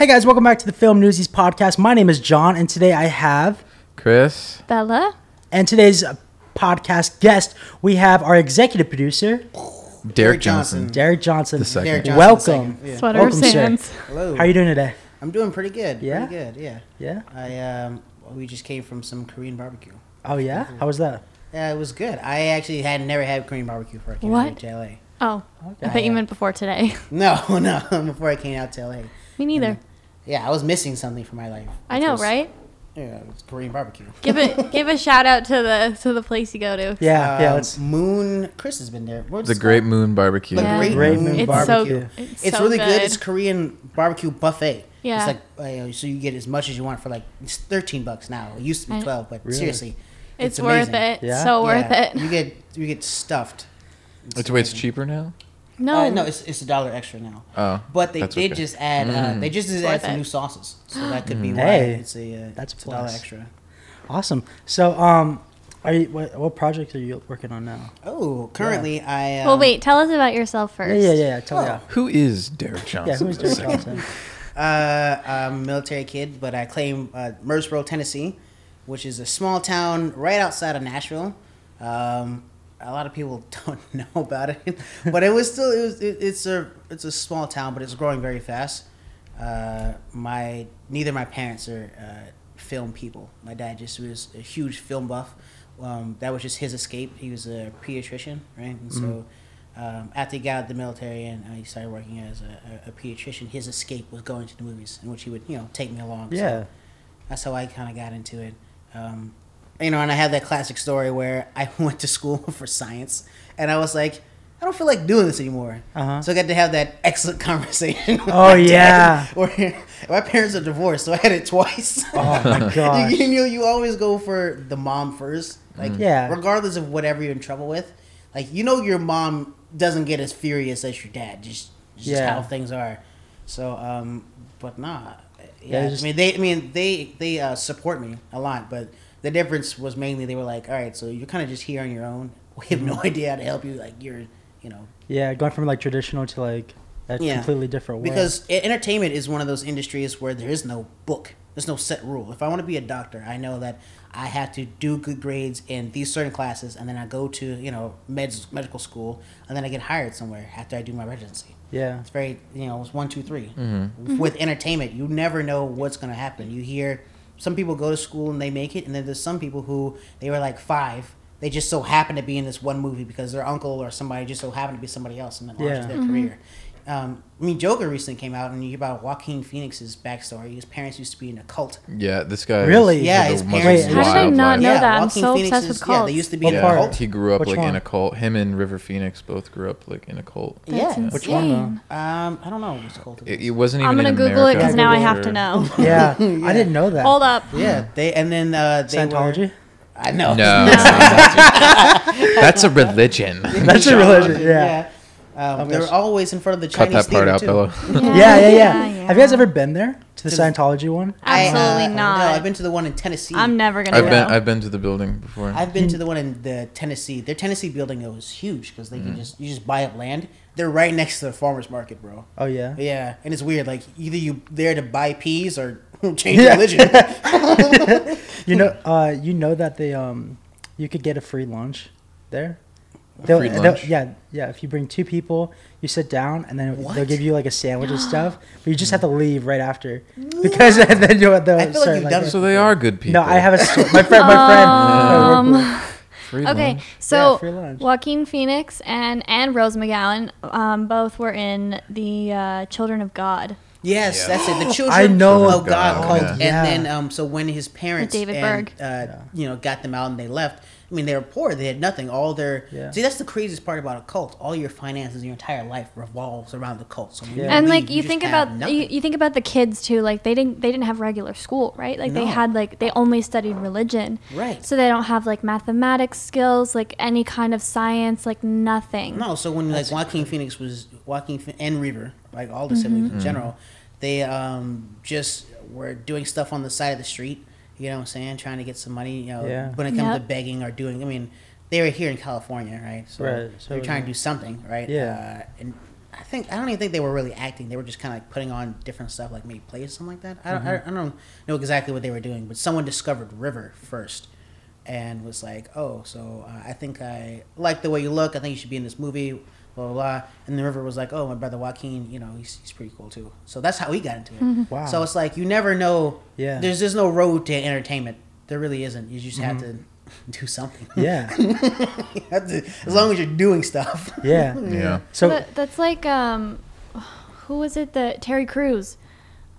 Hey guys, welcome back to the Film Newsies podcast. My name is John, and today I have, Chris, Bella. and today's uh, podcast guest, we have our executive producer, Derek Johnson. Derek Johnson. The second. Derek Johnson, Welcome. the second, yeah. Sweater Welcome, of sir. Hello. How are you doing today? I'm doing pretty good. Yeah? Pretty good. Yeah. Yeah. I um, we just came from some Korean barbecue. Oh yeah. How was that? Yeah, it was good. I actually had never had Korean barbecue before I came What? out to LA. Oh, I Okay. thought you meant before today. No, no, before I came out to LA. Me neither. Yeah, I was missing something from my life. I know, was- right? Yeah, it's Korean barbecue. Give it, give a shout out to the to the place you go to. Yeah. yeah. Um, Let's. Moon. Chris has been there. What's The it Great called? Moon Barbecue. The Yeah. Great, Great Moon, Moon It's barbecue. so it's, It's so really good. good. It's Korean barbecue buffet. Yeah. It's like uh, so you get as much as you want for like it's thirteen bucks now. It used to be twelve, but Really? seriously, It's, it's worth it. Yeah? So worth Yeah, it. You get you get stuffed. It's wait, it's cheaper now. No, Uh, no, it's, it's a dollar extra now. Oh, But they did okay. just add. Uh, Mm. they just did add some new sauces, so that could be why Hey, it's a uh, that's it's a dollar extra. Awesome. So, um, are you what, what project are you working on now? Oh, currently I. Um, well, wait. Tell us about yourself first. Yeah, yeah, yeah. yeah. Tell Oh. yeah. Who is Derek Johnson? Yeah. Who's Derek Johnson? Uh, I'm a military kid, but I claim uh, Murfreesboro, Tennessee, which is a small town right outside of Nashville. Um, a lot of people don't know about it, but it was still it was it, it's a it's a small town, but it's growing very fast. Uh, my neither my parents are uh, film people. My dad just was a huge film buff. Um, that was just his escape. He was a pediatrician, right? And so um, after he got out of the military and uh, he started working as a, a, pediatrician, his escape was going to the movies, in which he would you know take me along. So Yeah. that's how I kind of got into it. Um, you know, and I have that classic story where I went to school for science, and I was like, I don't feel like doing this anymore. Uh-huh. So I got to have that excellent conversation. Oh, yeah. Where my parents are divorced, so I had it twice. Oh my gosh. you, you know, you always go for the mom first, like Yeah. regardless of whatever you're in trouble with. Like you know, your mom doesn't get as furious as your dad. Just, just Yeah. how things are. So, um, but nah. Yeah, Yeah, just- I mean they. I mean they. They uh, support me a lot, but the difference was mainly they were like, all right, so you're kind of just here on your own. We have no mm-hmm. idea how to help you. Like you're, you know, Yeah, going from like traditional to like a Yeah. completely different world. because entertainment is one of those industries where there is no book. There's no set rule. If I want to be a doctor, I know that I have to do good grades in these certain classes, and then I go to you know med medical school, and then I get hired somewhere after I do my residency. yeah, It's very you know it's one two three. Mm-hmm. With entertainment, you never know what's gonna happen. You hear some people go to school and they make it, and then there's some people who they were like five. They just so happen to be in this one movie because their uncle or somebody just so happened to be somebody else, and then launches Yeah. their career. Mm-hmm. Um, I mean, Joker recently came out, and you hear about Joaquin Phoenix's backstory. His parents used to be in a cult. Yeah, this guy. Really? is Yeah, the his most parents- Wait, How did I wild not life. know that? I'm so Phoenix obsessed is- with Yeah, they used to be What in a cult. He grew up Which like in a cult. Him and River Phoenix both grew up like in a cult. That's Yeah. Which one, though? Um, I don't know which cult it It, is. it wasn't even. I'm gonna in Google it because now I have to know. yeah. I didn't know that. Hold up. Yeah, they and then uh, they Scientology. Were, I know. No, that's a religion. That's a religion. Yeah. Um, I'm they're gonna- always in front of the Chinese Cut Chinese that part theater, out, too. Bella. Yeah, yeah, yeah. yeah. Have you guys ever been there to the To the- Scientology one? I, Absolutely uh, not. No, I've been to the one in Tennessee. I'm never gonna I've go. been. I've been to the building before. I've been to the one in the Tennessee. Their Tennessee building though is huge because they Mm. can just you just buy up land. They're right next to the farmers market, bro. Oh yeah. Yeah, and it's weird. Like either you there to buy peas or change Yeah. religion. You know, uh, you know that they um, you could get a free lunch there. They'll- free they'll- yeah, yeah. If you bring two people, you sit down, and then they'll give you like a sandwich and stuff. But you just have to leave right after because then you'll they'll I feel like you've like, done so they are good people. No, I have a my friend. My friend. worked with- Free Okay, lunch. so free lunch. Joaquin Phoenix and and Rose McGowan um, both were in the uh, Children of God. yes, Yeah. that's it. The children I know. of God Oh, cult. yeah. And then um, so when his parents David and, Berg. uh, you know got them out and they left. I mean, they were poor. They had nothing. All their Yeah. see, that's the craziest part about a cult. All your finances, your entire life revolves around the cult. So when you Yeah. and leave, like you just think about you, you think about the kids too like they didn't they didn't have regular school right like they had like they only studied religion Right. so they don't have like mathematics skills like any kind of science like nothing No, so when like Joaquin Phoenix was Joaquin Ph- and Reaver, like all the Mm-hmm. siblings in general, they um just were doing stuff on the side of the street. You know what I'm saying? Trying to get some money. You know, Yeah. when it comes Yep. to begging or doing. I mean, they were here in California, right? So Right, so they're trying yeah. to do something, right? Yeah. Uh, and I think I don't even think they were really acting. They were just kind of like putting on different stuff, like maybe plays something like that. I don't, I, I don't know exactly what they were doing, but someone discovered River first, and was like, "Oh, so uh, I think I like the way you look. I think you should be in this movie." Blah blah blah. And the River was like, "Oh, my brother Joaquin, you know, he's, he's pretty cool too." So that's how he got into it. Wow. So it's like you never know. Yeah. There's just no road to entertainment. There really isn't. You just have to do something. Yeah. You have to- as long as you're doing stuff. Yeah. Yeah. So That- that's like um, who was it? The Terry Crews.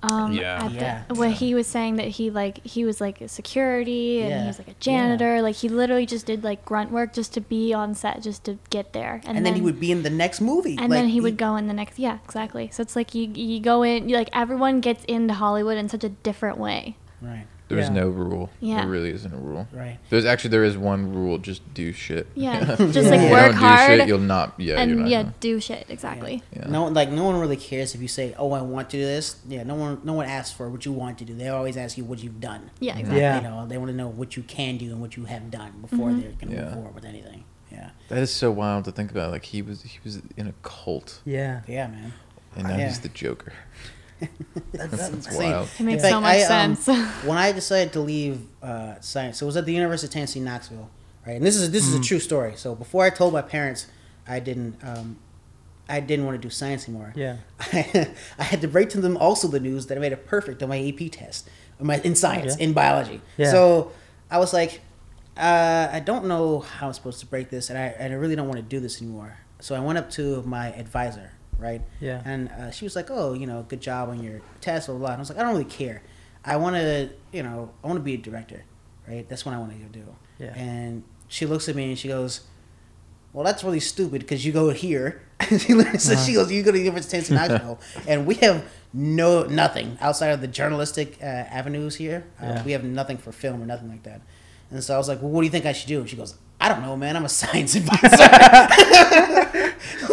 Um, Yeah. at the- Yeah. Where he was saying that he like he was like a security and Yeah. he was like a janitor. Like he literally just did like grunt work just to be on set, just to get there. and, then, he would be in the next movie. And then he would go in the next. Yeah, exactly. So it's like you you go in. You, like everyone gets into Hollywood in such a different way. Right, There's Yeah. no rule. Yeah. There really isn't a rule. right. There's actually there is one rule. Just do shit. Yeah, just If like you work don't hard do shit, you'll not. Yeah. you're and not yeah, gonna- do shit exactly. yeah. No, one- like no one really cares if you say, "Oh, I want to do this." Yeah, no one, no one asks for what you want to do. They always ask you what you've done. Yeah, exactly. Yeah. You know, they want to know what you can do and what you have done before Mm-hmm. they're gonna Yeah. move forward with anything. Yeah, That is so wild to think about. Like he was he was in a cult, yeah. yeah, man. and now Yeah. he's the Joker. That's, That's insane. wild. It makes In so much I, um, sense. when I decided to leave uh, science, so it was at the University of Tennessee, Knoxville, right? And this is this is a true story. So before I told my parents, I didn't um, I didn't want to do science anymore. Yeah. I, I had to break to them also the news that I made a perfect on my AP test, my in science, Okay. in biology. Yeah. So I was like, uh, I don't know how I'm supposed to break this, and I, and I really don't want to do this anymore. So I went up to my advisor, right? Yeah. And uh, she was like, "Oh, you know, good job on your test, blah blah." And I was like, "I don't really care. I want to, you know, I want to be a director, right? That's what I want to do." Yeah. And she looks at me and she goes, "Well, that's really stupid because you go here." said, Uh-huh. "She goes, you go to the University of Tennessee Knoxville, and we have no nothing outside of the journalistic uh, avenues here. Uh, Yeah. We have nothing for film or nothing like that." And so I was like, "Well, what do you think I should do?" And she goes, "I don't know, man. I'm a science advisor."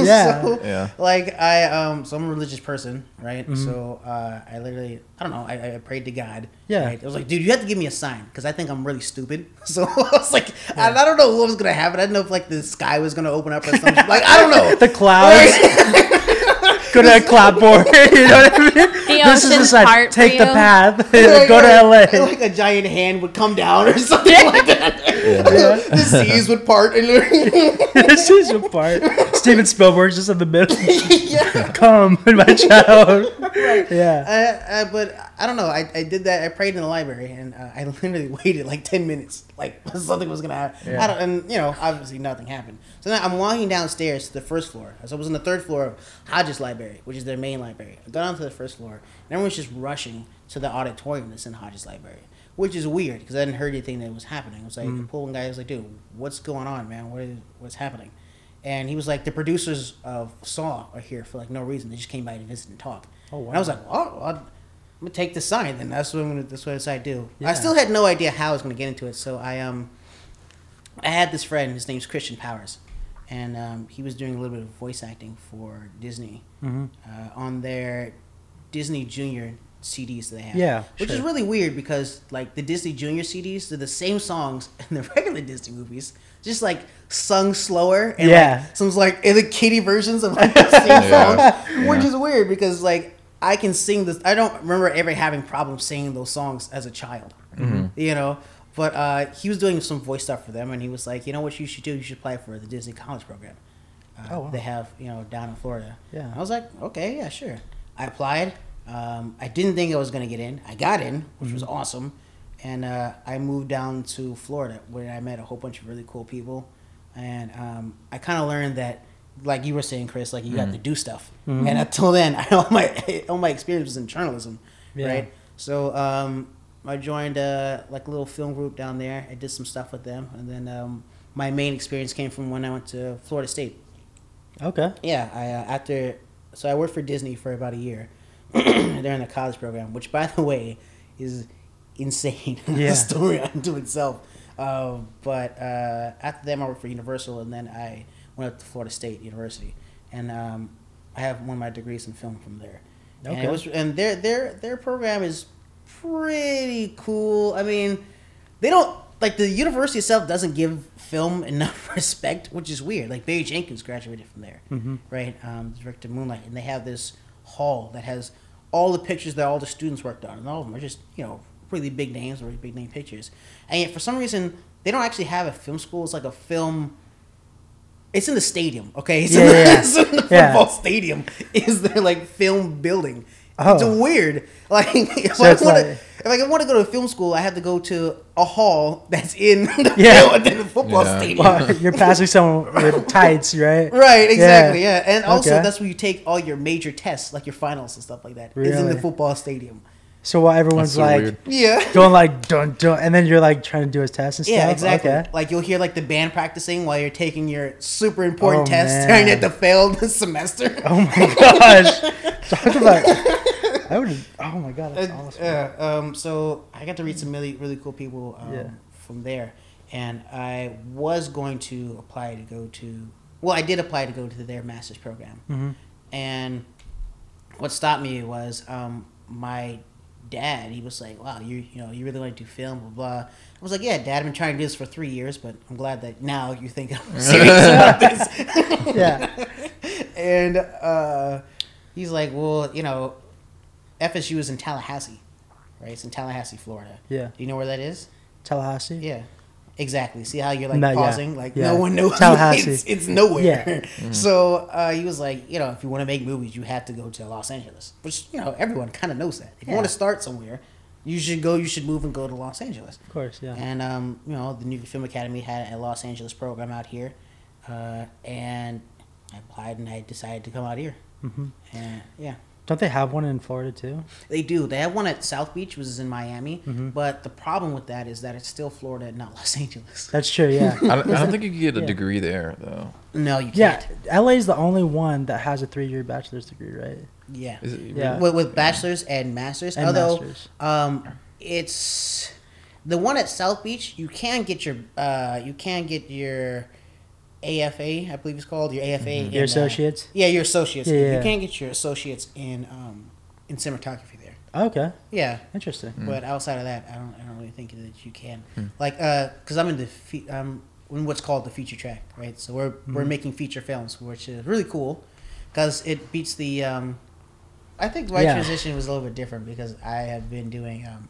Yeah. So, Yeah. like I um so I'm a religious person, right? Mm-hmm. So uh I literally I don't know, I, I prayed to God. Yeah. Right? I was like, dude, you have to give me a sign because I think I'm really stupid. So I was like, I, I don't know what was gonna happen. I didn't know if like the sky was gonna open up or something. like I don't know. The clouds. Go to a clapboard. you know what I mean? The this is the ocean's sign. Take the path. Like, Go to like- LA. Like a giant hand would come down or something like that. the seas would part and this is your part. Steven Spielberg's just in the middle. yeah. Come, my child. Yeah. I, I, but I don't know. I, I did that. I prayed in the library, and uh, I literally waited like ten minutes, like something was gonna happen. Yeah. I don't, and you know, obviously nothing happened. So now I'm walking downstairs to the first floor. So I was on the third floor of Hodges Library, which is their main library. I got onto the first floor, and everyone's just rushing to the auditorium that's in Hodges Library, which is weird because I didn't heard anything that was happening. I was like, the pool one guy was like, "Dude, what's going on, man? What is what's happening?" And he was like, "The producers of Saw are here for like no reason. They just came by to visit and talk." Oh, And I was like, "Oh, I'm gonna take the sign." Then that's what I'm gonna, that's what I decided to do. Yeah. I still had no idea how I was gonna get into it, so I um, I had this friend. His name's Christian Powers, and um, he was doing a little bit of voice acting for Disney hmm uh, on their Disney Junior CDs that they have. Yeah, which is really weird because like the Disney Junior CDs, they're the same songs in the regular Disney movies, just like sung slower and Yeah. like some like the kitty versions of like the same Yeah. songs, which is weird because like I can sing this. I don't remember ever having problems singing those songs as a child, you know. But uh, he was doing some voice stuff for them, and he was like, "You know what you should do? You should apply for the Disney College Program. Uh, Oh, wow. They have, you know, down in Florida." Yeah. I was like, "Okay, yeah, sure." I applied. Um, I didn't think I was gonna get in. I got in, which was awesome, and uh, I moved down to Florida where I met a whole bunch of really cool people, and um, I kind of learned that, like you were saying, Chris, like you have to do stuff. And until then, I, all my all my experience was in journalism, Yeah. right? So um, I joined a like a little film group down there. I did some stuff with them, and then um, my main experience came from when I went to Florida State. Okay. Yeah, I uh, after so I worked for Disney for about a year during the college program, which by the way is insane. Yeah. the story unto itself. Uh, but uh, after them, I worked for Universal, and then I went up to Florida State University, and um, I have one of my degrees in film from there. And Okay. it was, and their their their program is pretty cool. I mean, they don't like the university itself doesn't give film enough respect, which is weird. Like Barry Jenkins graduated from there, Mm-hmm. right? Um, directed Moonlight, and they have this hall that has all the pictures that all the students worked on, and all of them are just you know really big names, or really big name pictures. And yet, for some reason, they don't actually have a film school. It's like a film. It's in the stadium, okay? It's, Yeah, in, the, yeah, it's in the Yeah. football stadium. Is their like film building? Oh. It's weird. Like So I it's want to, if I want to go to film school, I have to go to a hall that's in the, Yeah. film, in the football Yeah. stadium. Well, you're passing someone with tights, right? Right, exactly, yeah. And also, Okay. that's where you take all your major tests, like your finals and stuff like that that. Is in the football stadium. So while everyone's That's so like weird. Yeah. going like dun dun, and then you're like trying to do his test and stuff. Yeah, exactly. Okay. Like you'll hear like the band practicing while you're taking your super important Oh, test man. during at the failed semester. Oh my gosh! Talk about. I would. Oh my god, that's Uh, awesome. yeah, um, so I got to read some really really cool people um, Yeah. from there, and I was going to apply to go to. Well, I did apply to go to their master's program, hmm and what stopped me was um, my dad. He was like, "Wow, you you know you really want to do film, blah blah." I was like, "Yeah, Dad, I've been trying to do this for three years, but I'm glad that now you think I'm serious about this." Yeah. and uh, he's like, "Well, you know, FSU is in Tallahassee, right? It's in Tallahassee, Florida. Yeah. Do you know where that is? Tallahassee. Yeah." Exactly. See how you're like No, yeah. pausing? Like Yeah. no one knows. Tallahassee. It's, it's nowhere. Yeah. So uh, he was like, you know, if you want to make movies, you have to go to Los Angeles, which you know everyone kind of knows that. If you want to start somewhere, you should go. You should move and go to Los Angeles. Of course. Yeah. And um, you know, the New Film Academy had a Los Angeles program out here, uh, and I applied and I decided to come out here. Mm-hmm. And yeah, Don't they have one in Florida too? they do. They have one at South Beach, which is in Miami. Mhm. But the problem with that is that it's still Florida and not Los Angeles. That's true. Yeah. I don't, I don't think you can get a Yeah. degree there though. No, you can't. Yeah, LA is the only one that has a three-year bachelor's degree, right? Yeah. Is it, Yeah. With, with bachelors and masters, And although masters. um, it's the one at South Beach. You can get your uh, you can get your AFA, I believe it's called your AFA. Mm-hmm. Your uh, associates. yeah, your associates. Yeah, You can't get your associates in um, in cinematography there. Okay. Yeah, Interesting. but outside of that, I don't I don't really think that you can. Hmm. Like, uh, cause I'm in the fe- um in what's called the feature track, right? So we're we're Mhm. making feature films, which is really cool, cause it beats the. Um, I think my Yeah. transition was a little bit different because I have been doing um,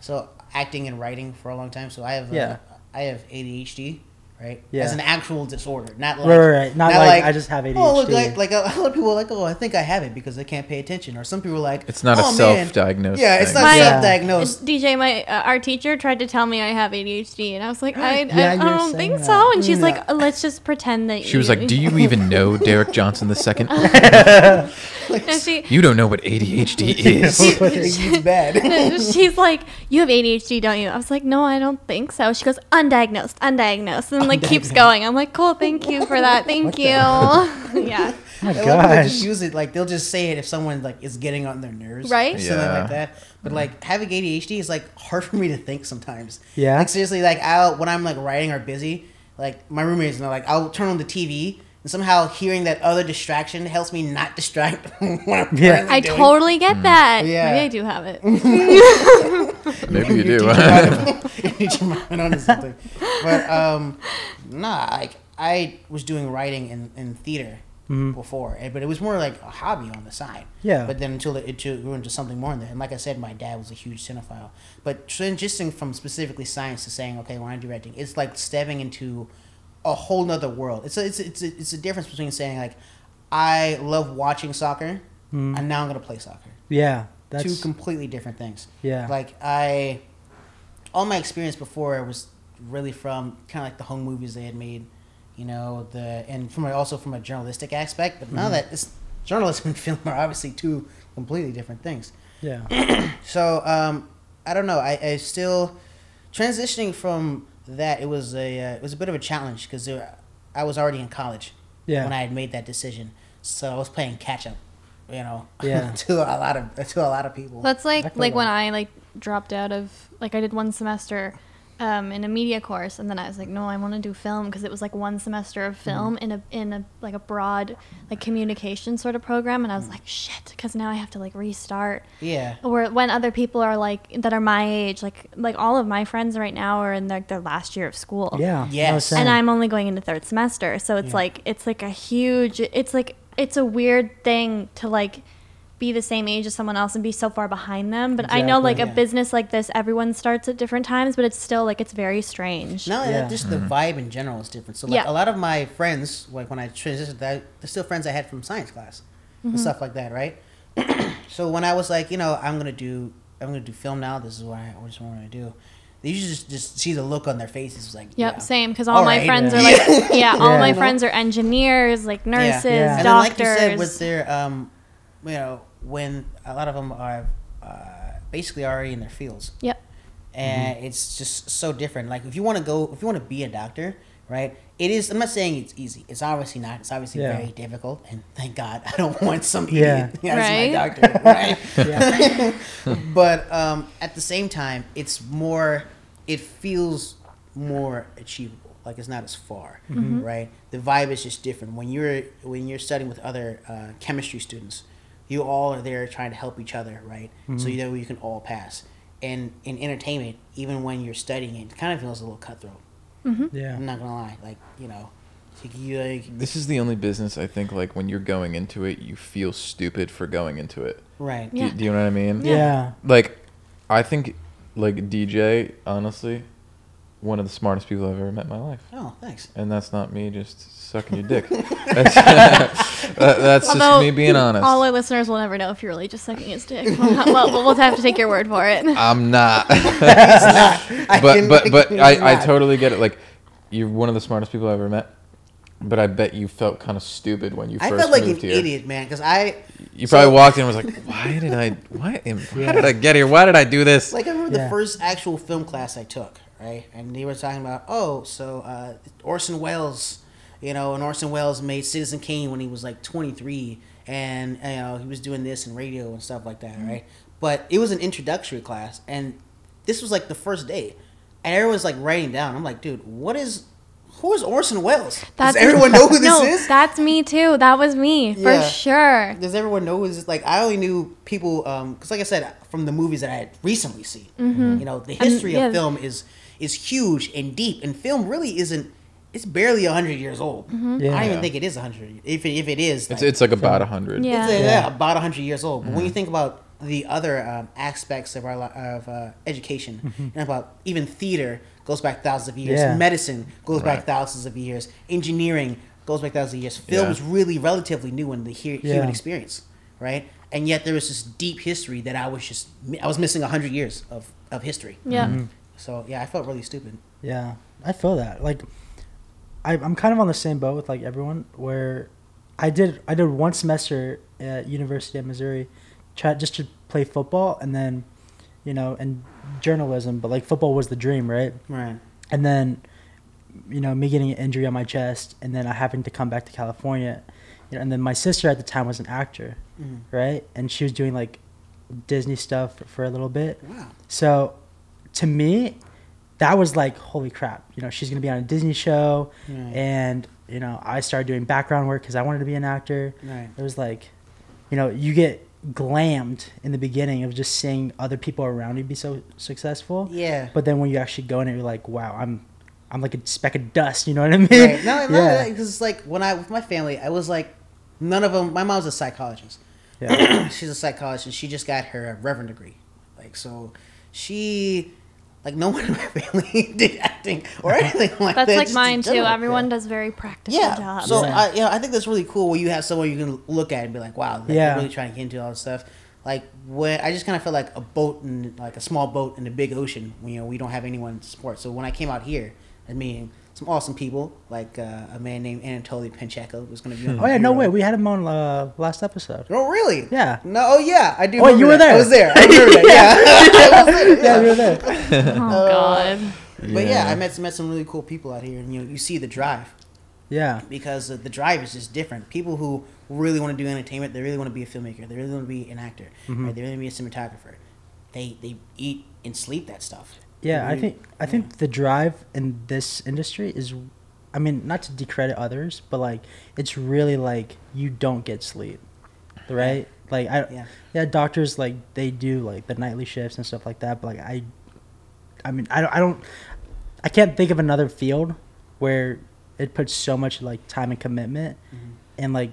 so acting and writing for a long time. So I have uh, Yeah. I have ADHD, right? Yeah. As an actual disorder, not like right, right, right. Not, like, I just have ADHD. Oh, look, like, like a lot of people are like, oh, I think I have it because I can't pay attention, or some people are like, It's not a oh, man. self-diagnosed. Yeah, it's not My- self-diagnosed. DJ, my uh, our teacher tried to tell me I have ADHD, and I was like, I, Yeah, I, I don't think that. so. And she's Yeah. like, "Uh, let's just pretend that She was like, "Do you even know Derek Johnson the second? And she, You don't know what ADHD is." it's bad. she's like, you have ADHD, don't you? I was like, no, I don't think so. She goes, undiagnosed, undiagnosed, and like keeps going. I'm like, cool, thank you for that, thank you. yeah, oh my A lot of people gosh. just use it like they'll just say it if someone like is getting on their nerves, Right? or Something Yeah. like that. But like having ADHD is like hard for me to think sometimes. Yeah? Like seriously, like I'll when I'm like writing or busy, like my roommates know, like I'll turn on the TV and somehow hearing that other distraction helps me not distract when I'm Yeah. I doing. totally get that. Yeah. Maybe I do have it. Maybe you do. Teach your mind- you teach your mind onto something. But um, nah, like I was doing writing in, in theater Mhm. before, but it was more like a hobby on the side. Yeah. But then until it, it grew into something more in there, and like I said, my dad was a huge cinephile. But transitioning from specifically science to saying, okay, when I do writing, it's like stepping into a whole nother world. It's a, it's a, it's a, it's a difference between saying like, I love watching soccer, Mhm. and now I'm gonna play soccer Yeah. that's... two completely different things. Yeah. Like I, all my experience before was really from kind of like the home movies they had made, you know, the and from a, also from a journalistic aspect. But Mm-hmm. now that it's journalism and film are obviously two completely different things. yeah. So um, I don't know. I, I still transitioning from that. It was a uh, it was a bit of a challenge because I was already in college Yeah. when I had made that decision. So I was playing catch up, you know, Yeah. to a lot of to a lot of people. That's like feel like when. I like dropped out of like I did one semester um, in a media course, and then I was like, no, I want to do film because it was like one semester of film in a in a like a broad like communication sort of program, and I was like, shit, because now I have to like restart. Yeah. Or when other people are like that are my age, like like all of my friends right now are in like their last year of school. Yeah. Yes. same. and I'm only going into third semester, so it's Yeah. like it's like a huge. It's like it's a weird thing to like be the same age as someone else and be so far behind them. But I know Exactly. like a business like this, everyone starts at different times, but it's still like it's very strange. No, Yeah. just the vibe in general is different. So like Yeah. a lot of my friends, like when I transitioned, that they're still friends I had from science class and stuff like that, right? so when I was like, you know, I'm gonna do, I'm gonna do film now. This is what I, what I want to do. They usually just just see the look on their faces, like, Yep, yeah. same. Because all, my right. friends Yeah. are like, yeah, all Yeah. my friends are engineers, like nurses, Yeah. And then, like doctors. you said, with their, um, you know, when a lot of them are uh, basically already in their fields, yep. and it's just so different. Like if you want to go, if you want to be a doctor, right? It is. I'm not saying it's easy. It's obviously not. It's obviously Yeah. very difficult, and thank God I don't want some Yeah. idiot as Right? my doctor, right? Yeah. but um, at the same time, it's more. It feels more achievable. Like it's not as far, right? The vibe is just different when you're when you're studying with other uh, chemistry students. You all are there trying to help each other, right? So you know you can all pass. And in entertainment, even when you're studying it, it kind of feels a little cutthroat. Mm-hmm. Yeah. I'm not gonna lie. Like you know, you, like, This is the only business I think like when you're going into it, you feel stupid for going into it. right? Yeah. do you know what I mean? Yeah. Like, I think like DJ, honestly, one of the smartest people I've ever met in my life. Oh, thanks. And that's not me just sucking your dick. that's that- that's just me being honest. All our listeners will never know if you're really just sucking his dick. We'll, ha- well, we'll have to take your word for it. I'm not. I but can- but but he's I, I totally get it. Like you're one of the smartest people I've ever met. But I bet you felt kind of stupid when you I first felt like an moved here. idiot, man, because I You probably walked in and was like, "Why did I? Why am? How did I get here? Why did I do this?" Like I remember Yeah. the first actual film class I took, right? And they were talking about, oh, so uh, Orson Welles, you know, and Orson Welles made Citizen Kane when he was like 23, and you know he was doing this in radio and stuff like that, mm-hmm. right? But it was an introductory class, and this was like the first day, and everyone's like writing down. I'm like, dude, what is? Who is Orson Welles? Does everyone know who this no, is? that's me too. That was me for Yeah. sure. Does everyone know who this is? Like, I only knew people, um, because like I said, from the movies that I had recently seen. Mm-hmm. You know, the history yeah. of film is is huge and deep, and film really isn't. It's barely hundred years old. I don't even think it is hundred. If it, if it is, it's like, it's like about a hundred. Yeah. it's, uh, Yeah. yeah, about hundred years old. But when you think about the other um, aspects of our of uh, education, and about even theater goes back thousands of years, Yeah. medicine goes back thousands of years, engineering goes back thousands of years. Film Yeah. is really relatively new in the hu- Yeah. human experience, right? And yet there was this deep history that I was just I was missing hundred years of of history. Yeah. Mm-hmm. So yeah, I felt really stupid. Yeah, I feel that. Like, I, I'm kind of on the same boat with like everyone. Where I did, I did one semester at University of Missouri, try just to play football, and then, you know, and journalism. But like football was the dream, right? Right. And then, you know, me getting an injury on my chest, and then I having to come back to California, you know, and then my sister at the time was an actor, Mhm. right? And she was doing like Disney stuff for, for a little bit. Wow. So, to me, that was like, holy crap! You know, she's gonna be on a Disney show, Right. and you know, I started doing background work because I wanted to be an actor. Right. It was like, you know, you get glammed in the beginning of just seeing other people around you be so successful. Yeah. But then when you actually go in it, you're like, wow, I'm, I'm like a speck of dust. You know what I mean? Right. No, no, yeah. because it's like when I with my family, I was like, none of them. My mom's a psychologist. yeah. She's a psychologist. She just got her reverend degree. Like so, she like no one in my family did acting or anything like that. That's like mine too. general. Everyone does very practical Yeah. jobs. So Yeah. I, you know, I think that's really cool where you have someone you can look at and be like, wow, they're really trying to get into all this stuff. Like when I just kind of felt like a boat in like a small boat in the big ocean. You know, we don't have anyone to support. So when I came out here, I mean, some awesome people like uh, a man named Anatoly Pencheko was going to be on. Oh yeah, no way. We had him on uh, last episode. Oh really? Yeah. No. Oh yeah, I do. Oh, you were that. there. I was there. I remember that. Yeah. I was Yeah, we were there. oh God. But yeah, I met met some really cool people out here, and you know, you see the drive Yeah. because the drive is just different. People who really want to do entertainment, they really want to be a filmmaker, they really want to be an actor, Mm-hmm. right? They really want to be a cinematographer. They they eat and sleep that stuff. Yeah, I think I think the drive in this industry is, I mean, not to discredit others, but like it's really like you don't get sleep, right? Like I, Yeah. yeah, doctors like they do like the nightly shifts and stuff like that, but like I, I mean, I don't, I don't, I can't think of another field where it puts so much like time and commitment Mhm. and like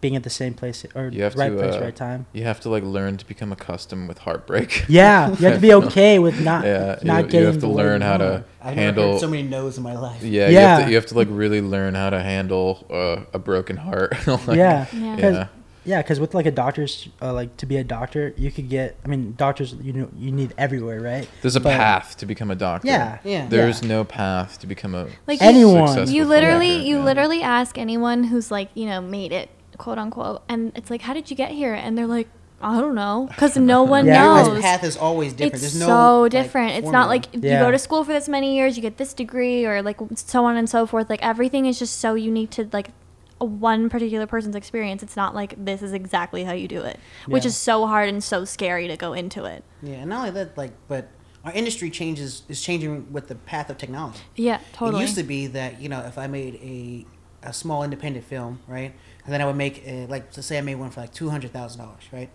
being at the same place or You have right to, place, uh, right time. You have to like learn to become accustomed with heartbreak. Yeah, you have to be okay with not yeah, not you, getting you have to learn how to I've never handle. heard so many no's in my life. yeah, you have to you have to like really learn how to handle uh, a broken heart. Like, yeah, Yeah. because yeah. yeah, because with like a doctor's uh, like to be a doctor, you could get. I mean, doctors you know you need everywhere, right? There's a But- path to become a doctor. Yeah, Yeah. There's yeah. no path to become a Like Anyone. you filmmaker, literally you yeah. literally ask anyone who's like you know made it quote unquote and it's like how did you get here and they're like i don't know because no one Yeah. knows Everyone's path is always different. it's There's no so like, different it's formula. not like you go to school for this many years you get this degree or like so on and so forth like everything is just so unique to like one particular person's experience it's not like this is exactly how you do it which is so hard and so scary to go into it Yeah, and not only that, like, but our industry changes is changing with the path of technology. yeah totally It used to be that you know if I made a a small independent film, right, and then I would make a, like let's say I made one for like two hundred thousand dollars, right,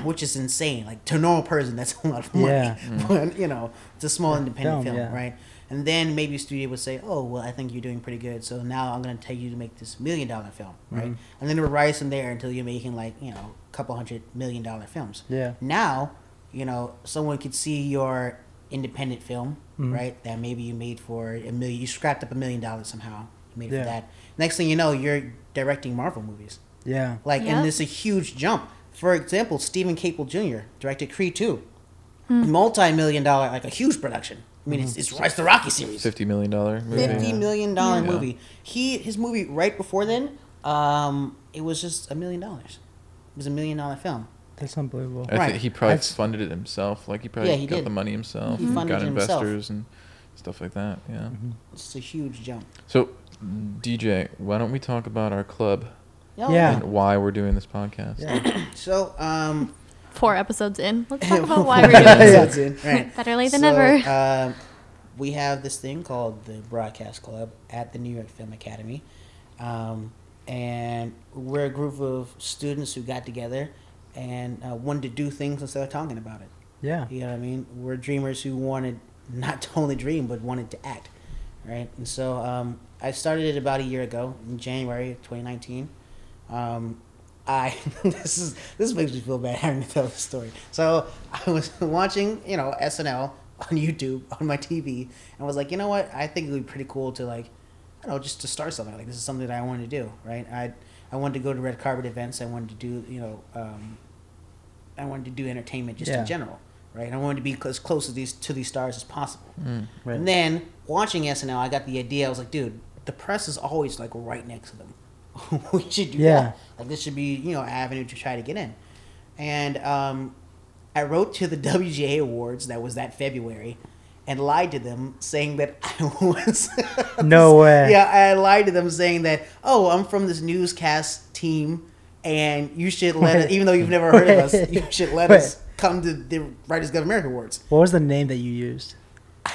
which is insane. Like to a normal person, that's a lot of money. Yeah. but you know, it's a small independent film, film, yeah. right? And then maybe a studio would say, "Oh, well, I think you're doing pretty good, so now I'm going to take you to make this million dollar film, right?" Mhm. And then it would rise from there until you're making like you know a couple hundred million dollar films. Yeah. Now, you know, someone could see your independent film, Mhm. right? That maybe you made for a million, you scrapped up a million dollars somehow. You made Yeah. for that. Next thing you know, you're directing Marvel movies. Yeah. Like, Yep. and it's a huge jump. For example, Stephen Caple Jr. directed Creed 2. Multi-million dollar, like a huge production. I mean, it's, it's, it's the Rocky series. fifty million dollar movie. Fifty Yeah. million dollar Yeah. movie. He his movie right before then, um, it was just a million dollars. It was a million dollar film. That's unbelievable. I Right. think he probably That's- funded it himself. Like he probably Yeah, he got did. the money himself. He funded got it himself. investors and stuff like that. Yeah. Mhm. It's a huge jump. So, DJ, why don't we talk about our club Yeah. and why we're doing this podcast? Yeah. So, um, four episodes in let's talk about why we're doing this Episodes in, right. better late than So, never Um, we have this thing called the Broadcast Club at the New York Film Academy. Um, and we're a group of students who got together and uh, wanted to do things instead of talking about it. Yeah. You know what I mean? We're dreamers who wanted not to only dream, but wanted to act. Right? And so um, I started it about a year ago in January 2019. Um, I this is this makes me feel bad having to tell this story. So I was watching, you know, SNL on YouTube on my TV, and was like, you know what? I think it would be pretty cool to like, I don't know, just to start something like this is something that I wanted to do, right? I I wanted to go to red carpet events. I wanted to do, you know, um, I wanted to do entertainment just Yeah. in general, right? I wanted to be as close to these to these stars as possible. Mm. Right. And then watching SNL, I got the idea. I was like, dude, the press is always like right next to them. we should do Yeah. that. Like this should be you know avenue to try to get in. And um, I wrote to the WGA Awards. That was that February. And lied to them, saying that I was. No way. Yeah, I lied to them, saying that, oh, I'm from this newscast team, and you should let us, even though you've never heard of us, you should let Wait. us come to the Writers Guild of America Awards. What was the name that you used?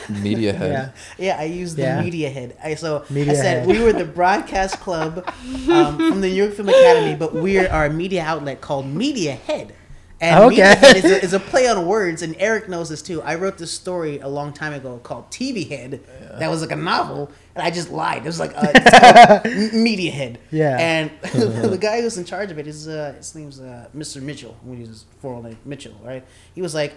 Media head. Yeah. Yeah, I used the Yeah. media head. I so Media I said head. we were the broadcast club um, from the New York Film Academy, but we're our media outlet called Media Head. And Okay. Media Head is a, is a play on words, and Eric knows this too. I wrote this story a long time ago called TV Head. That was like a novel, and I just lied. It was like uh, it's called M- Media Head. Yeah. And the guy who's in charge of it is uh, his name's uh, Mr. Mitchell. We use his full name Mitchell, right? He was like,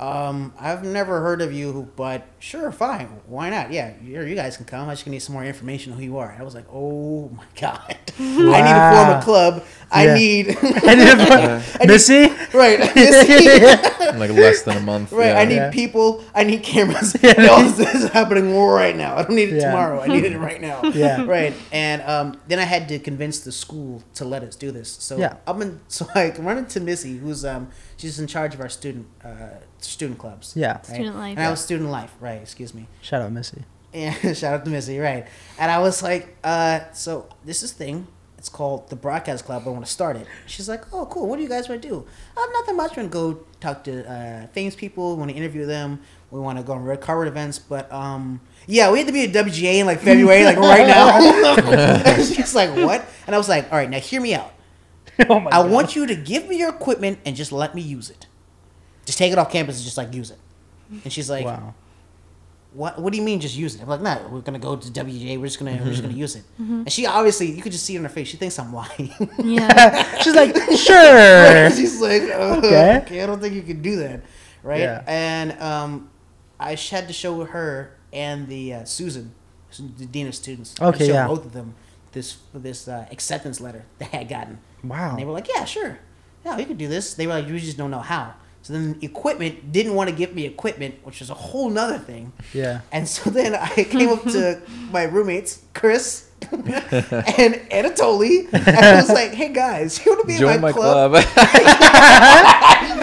um, I've never heard of you, but sure, fine, why not? Yeah, you, you guys can come. I just need some more information on who you are. I was like, oh my god, I need to form a club. I Yeah. need Yeah. I need- Missy? right. In like less than a month. Right, yeah. I need Yeah. people. I need cameras. Yeah. No, this is happening right now. I don't need it Yeah. tomorrow. I need it right now. Yeah. Right, and um, then I had to convince the school to let us do this. So Yeah. I'm in. So I run into Missy, who's um, she's in charge of our student uh, student clubs. Yeah. right? Student life. And I was student life. Right. Excuse me. Shout out Missy. And shout out to Missy. Right. And I was like, uh, so this is thing. It's called the Broadcast Club. I want to start it." She's like, "Oh, cool. What do you guys want to do?" "I'm nothing much. Want to go talk to uh, famous people. We Want to interview them. We want to go on red carpet events. But um, yeah, we had to be at WGA in like February, like right now." She's like, "What?" And I was like, "All right, now hear me out. oh my I God. want you to give me your equipment and just let me use it. Just take it off campus and just like use it." And she's like, wow. What what do you mean just use it? I'm like, no, we're gonna go to WGA, we're just gonna we're just gonna use it. And she obviously you could just see it in her face, she thinks I'm lying. Yeah. She's like, sure. She's like, uh, Okay. okay. I don't think you could do that. Right? Yeah. And um I had to show her and the uh, Susan, the dean of students. I had Okay, show yeah. both of them this this uh, acceptance letter that I had gotten. Wow. And they were like, yeah, sure. Yeah, we could do this. They were like, we just don't know how. So then equipment didn't want to give me equipment, which was a whole nother thing. Yeah. And so then I came up to my roommates, Chris and Anatoly, and I was like, "Hey guys, you want to be Join in my, my club?" club. I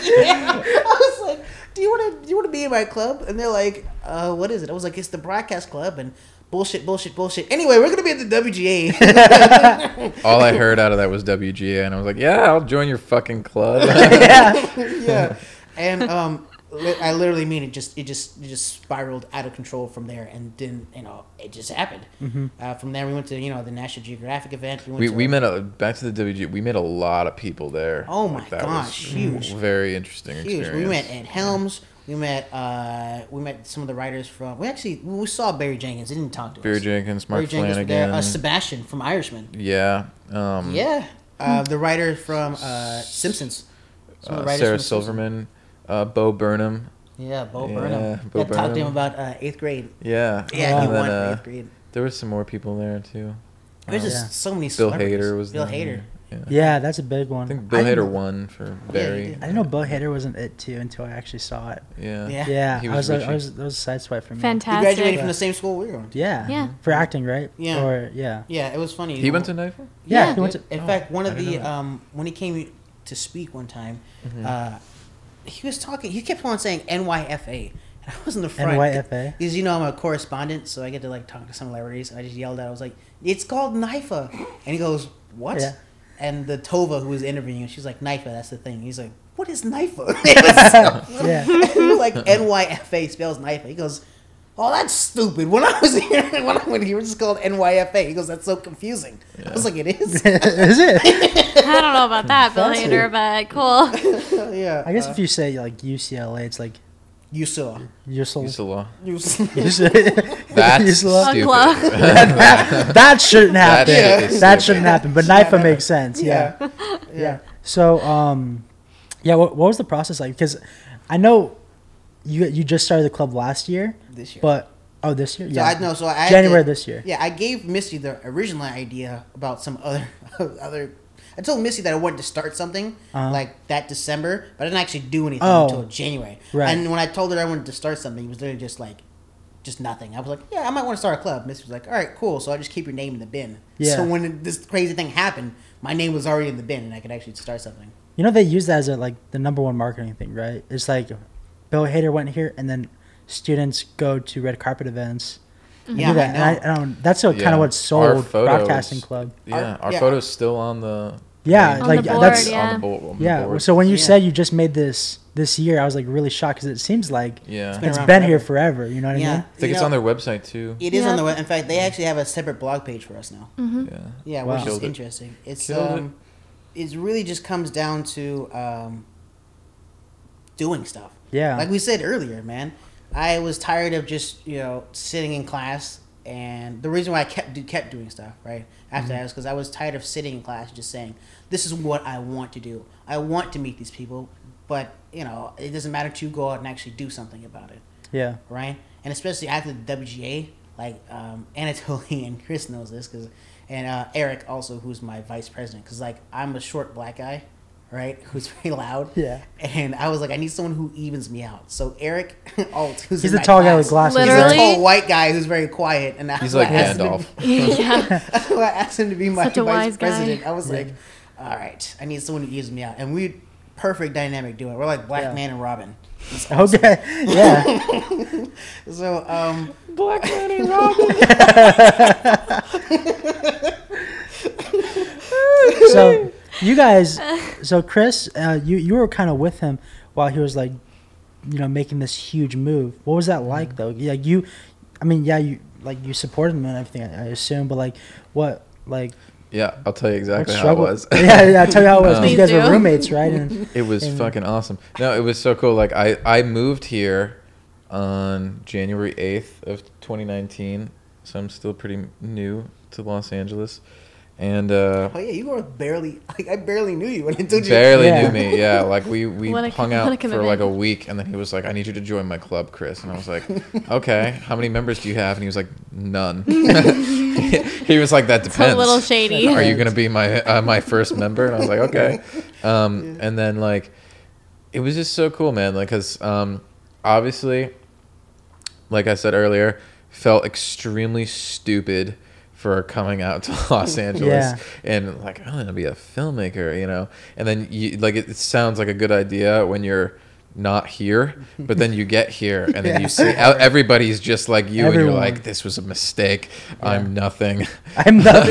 was like, "Do you want to? Do you want to be in my club?" And they're like, "Uh, what is it?" I was like, "It's the broadcast club." And bullshit, bullshit, bullshit. Anyway, we're gonna be at the WGA. All I heard out of that was WGA, and I was like, "Yeah, I'll join your fucking club." yeah. yeah, and um, I literally mean it. Just it just it just spiraled out of control from there, and then you know it just happened. Uh, from there, we went to you know the National Geographic event. We went we to, we met a back to the WGA. We met a lot of people there. Oh my that gosh, huge. Very interesting huge. experience. We met Ed Helms. We met uh, we met some of the writers from. We actually we saw Barry Jenkins. He didn't talk to Barry us. Jenkins, Barry Mark Jenkins was there. Flanagan. Uh, Sebastian from Irishman. yeah. Um, Yeah, uh, the writer from uh, Simpsons. Some of the uh, writers Sarah from The Simpsons. Silverman, uh, Bo Burnham. Yeah, Bo Yeah, Burnham. Bo yeah, talked to him Burnham. about uh, eighth grade. Yeah. Yeah, he And won then, for uh, eighth grade. there was some more people there too. There's Um, just Yeah. so many. Bill celebrities. Hader was Bill there. Hader. Yeah. Yeah, that's a big one. I think Bill I Hader won for Barry. did. I didn't know Bill Hader wasn't it too until I actually saw it. Yeah. Yeah. Yeah, He I was was like, I was that was a side swipe for me. Fantastic. He Fantastic. graduated from the same school we were going. to. Yeah. Yeah. For acting, right? Yeah. Or yeah. Yeah, it was funny. He went to NIFA? Yeah, Yeah, he went to- in oh, fact, one of the um, when he came to speak one time, Mm-hmm. uh, he was talking. He kept on saying NYFA. And I was in the front. NYFA? Because you know I'm a correspondent, so I get to like talk to some celebrities. And I just yelled out, I was like, "It's called NIFA," and he goes, "What?" Yeah. And the Tova who was interviewing, she's like, "NIFA, that's the thing." He's like, "What is NIFA?" Yeah. was like NYFA spells NIFA. He goes, "Oh, that's stupid." When I was here, when I went here, it was just called NYFA. He goes, "That's so confusing." I was like, "It is." Is it? I don't know about that, Bill Fancy. Hader, but cool. yeah. I guess uh, if you say like UCLA, it's like you saw. Usul. Usala. You saw. That's Usula. stupid. Uncle. that shouldn't That happen. shit That, is stupid. shouldn't happen. But NIFA makes sense. Yeah. Yeah. yeah. So, um, yeah. What, what was the process like? Because I know you you just started the club last year, This year. but oh, this year. Yeah. So Yeah. I know. So I January to- this year. Yeah, I gave Missy the original idea about some other other. I told Missy that I wanted to start something Uh-huh. like that December, but I didn't actually do anything Oh. until January. Right. And when I told her I wanted to start something, it was literally just like, just nothing. I was like, yeah, I might want to start a club. Missy was like, all right, cool. So I'll just keep your name in the bin. Yeah. So when this crazy thing happened, my name was already in the bin, and I could actually start something. You know they use that as a, like the number one marketing thing, right? It's like Bill Hader went here, and then students go to red carpet events. And Yeah, that. I And I. I don't, that's what kind of what sold photos- Broadcasting Club. Yeah, our yeah. photo's still on the. Yeah, On like the board, that's yeah. on the board. on the yeah. board. So when you Yeah. said you just made this this year, I was like really shocked because it seems like yeah, been it's around been here forever. forever. You know what I mean? I think You it's know, on their website too. It is Yeah. on the web. In fact, they actually have a separate blog page for us now. Mm-hmm. Yeah. Yeah, Wow. which is Killed it. interesting. It's Killed it. um, it really just comes down to um, doing stuff. Yeah. Like we said earlier, man, I was tired of just you know sitting in class, and the reason why I kept kept doing stuff right after that was because I was tired of sitting in class just saying, "This is what I want to do. I want to meet these people, but you know it doesn't matter to go out and actually do something about it." yeah. right? And especially after the WGA, like um, Anatoly and Chris knows this because, and uh, Eric also, who's my vice president, because like I'm a short black guy, right? Who's very loud. Yeah. And I was like, I need someone who evens me out. So Eric Alt, who's He's in the my tall guy with class, glasses. He's Literally? a tall white guy who's very quiet, and that's He's why like I asked him to Gandalf. be- yeah. I asked him to be my Such a vice wise guy. president. I was Yeah. like, all right, I need someone who evens me out, and we perfect dynamic doing. it. We're like Black Yeah. Man and Robin. Awesome. Okay. Yeah. So um, Black Man and Robin. so you guys, so Chris, uh, you you were kind of with him while he was like, you know, making this huge move. What was that like though? Yeah, you, I mean, yeah, you like you supported him and everything, I, I assume, but like, what like Yeah, I'll tell you exactly how it was. yeah, yeah, I'll tell you how it was. 'cause you Please guys were roommates, right? And It was And- fucking awesome. No, it was so cool. Like I, I moved here on January eighth of 2019, so I'm still pretty new to Los Angeles, and uh, Oh yeah, you were barely. Like, I barely knew you when I told you. barely Yeah. knew me. Yeah, like we we What a- hung out for commitment. like a week, and then he was like, "I need you to join my club, Chris," and I was like, "Okay, how many members do you have?" And he was like, "None." he was like, "That It's depends." a little shady. Are you gonna be my uh, my first member? And I was like, okay. Um, and then like, it was just so cool, man. Like, cause um, obviously, like I said earlier, felt extremely stupid for coming out to Los Angeles Yeah. and like I'm gonna be a filmmaker, you know. And then you like it, it sounds like a good idea when you're not here, but then you get here and then you see how everybody's just like you, and you're like, this was a mistake. I'm nothing. I'm not.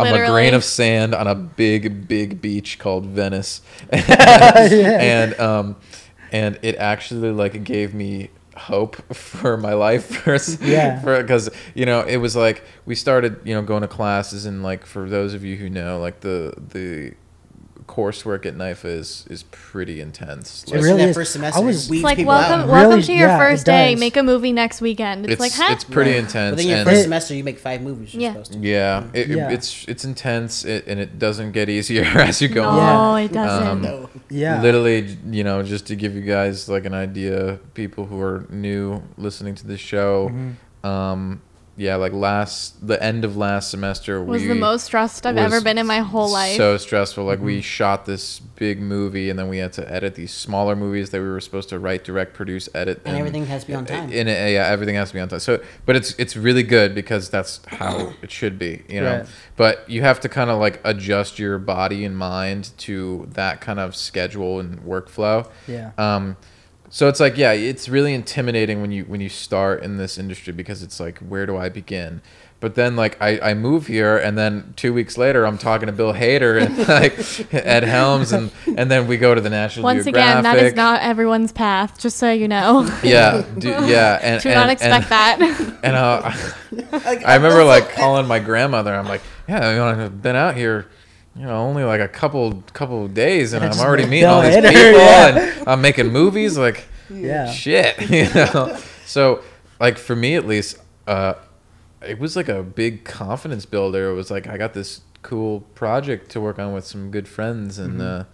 I'm a grain of sand on a big, big beach called Venice, Yeah. and um, and it actually like gave me hope for my life first. Yeah. because you know it was like we started you know going to classes and like for those of you who know like the the coursework at NYFA is is pretty intense. It Like, Especially really that is. first I semester, was- It's like welcome, out. welcome Really? to your Yeah, first day. Make a movie next weekend. It's, it's like, huh? it's pretty Yeah. intense. But then your first It- semester, you make five movies. You're Yeah. supposed to. yeah, it, it- Yeah. it's it's intense it, and it doesn't get easier as you go no, on. Yeah. it doesn't. Um, No. yeah. Literally, you know, just to give you guys like an idea, people who are new listening to this show, Mhm. um, yeah, like last the end of last semester was we the most stressed I've ever been in my whole life. So stressful. Like Mm-hmm. we shot this big movie, and then we had to edit these smaller movies that we were supposed to write, direct, produce, edit, And everything has to be on time. In it, yeah, everything has to be on time. So, but it's it's really good because that's how it should be, you know. Right. But you have to kind of like adjust your body and mind to that kind of schedule and workflow. Yeah. Um, so it's like, yeah, it's really intimidating when you when you start in this industry because it's like, where do I begin? But then like I, I move here and then two weeks later I'm talking to Bill Hader and like Ed Helms and and then we go to the National Once Geographic. again, that is not everyone's path. Just so you know. Yeah, do, yeah, and Do and, not expect and, that. And uh, I remember like calling my grandmother. I'm like, yeah, you know, I've been out here, you know, only like a couple couple days, and I'm already meeting all these people, yeah. and I'm making movies. Like, Yeah. shit, you know. So, like for me at least, uh, it was like a big confidence builder. It was like I got this cool project to work on with some good friends, and Mm-hmm. uh,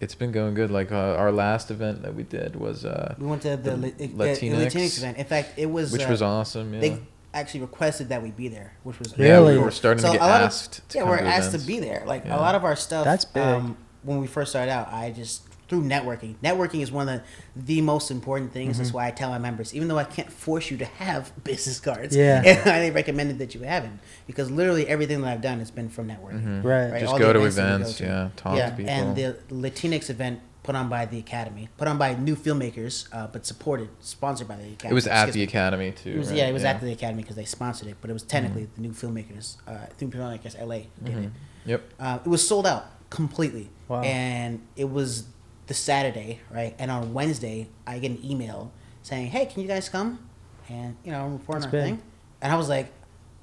it's been going good. Like uh, our last event that we did was, uh, We went to the, the Latinx. Latinx event. In fact, it was which uh, was awesome. Yeah. They actually requested that we be there, which was Yeah, Really? we were starting So to get a lot of- asked. to yeah, we're to asked to be there. Like Yeah. a lot of our stuff. That's big. Um, when we first started out, I just through networking. Networking is one of the, the most important things. Mm-hmm. That's why I tell my members, even though I can't force you to have business cards, Yeah. and I recommended that you have it because literally everything that I've done has been from networking. Right. Right, Just all go to events that we events, go to. yeah, talk yeah, to people. and the Latinx event put on by the Academy, put on by new filmmakers, uh, but supported, sponsored by the Academy. it was at Excuse the me. academy too. It was, right? yeah, it was at the Academy because they sponsored it, but it was technically Mm-hmm. the new filmmakers. Uh, through Filmmakers LA did it. Yep. Uh, it was sold out completely, Wow. and it was the Saturday, right? And on Wednesday, I get an email saying, "Hey, can you guys come?" And you know, I'm reporting That's our big. thing, and I was like.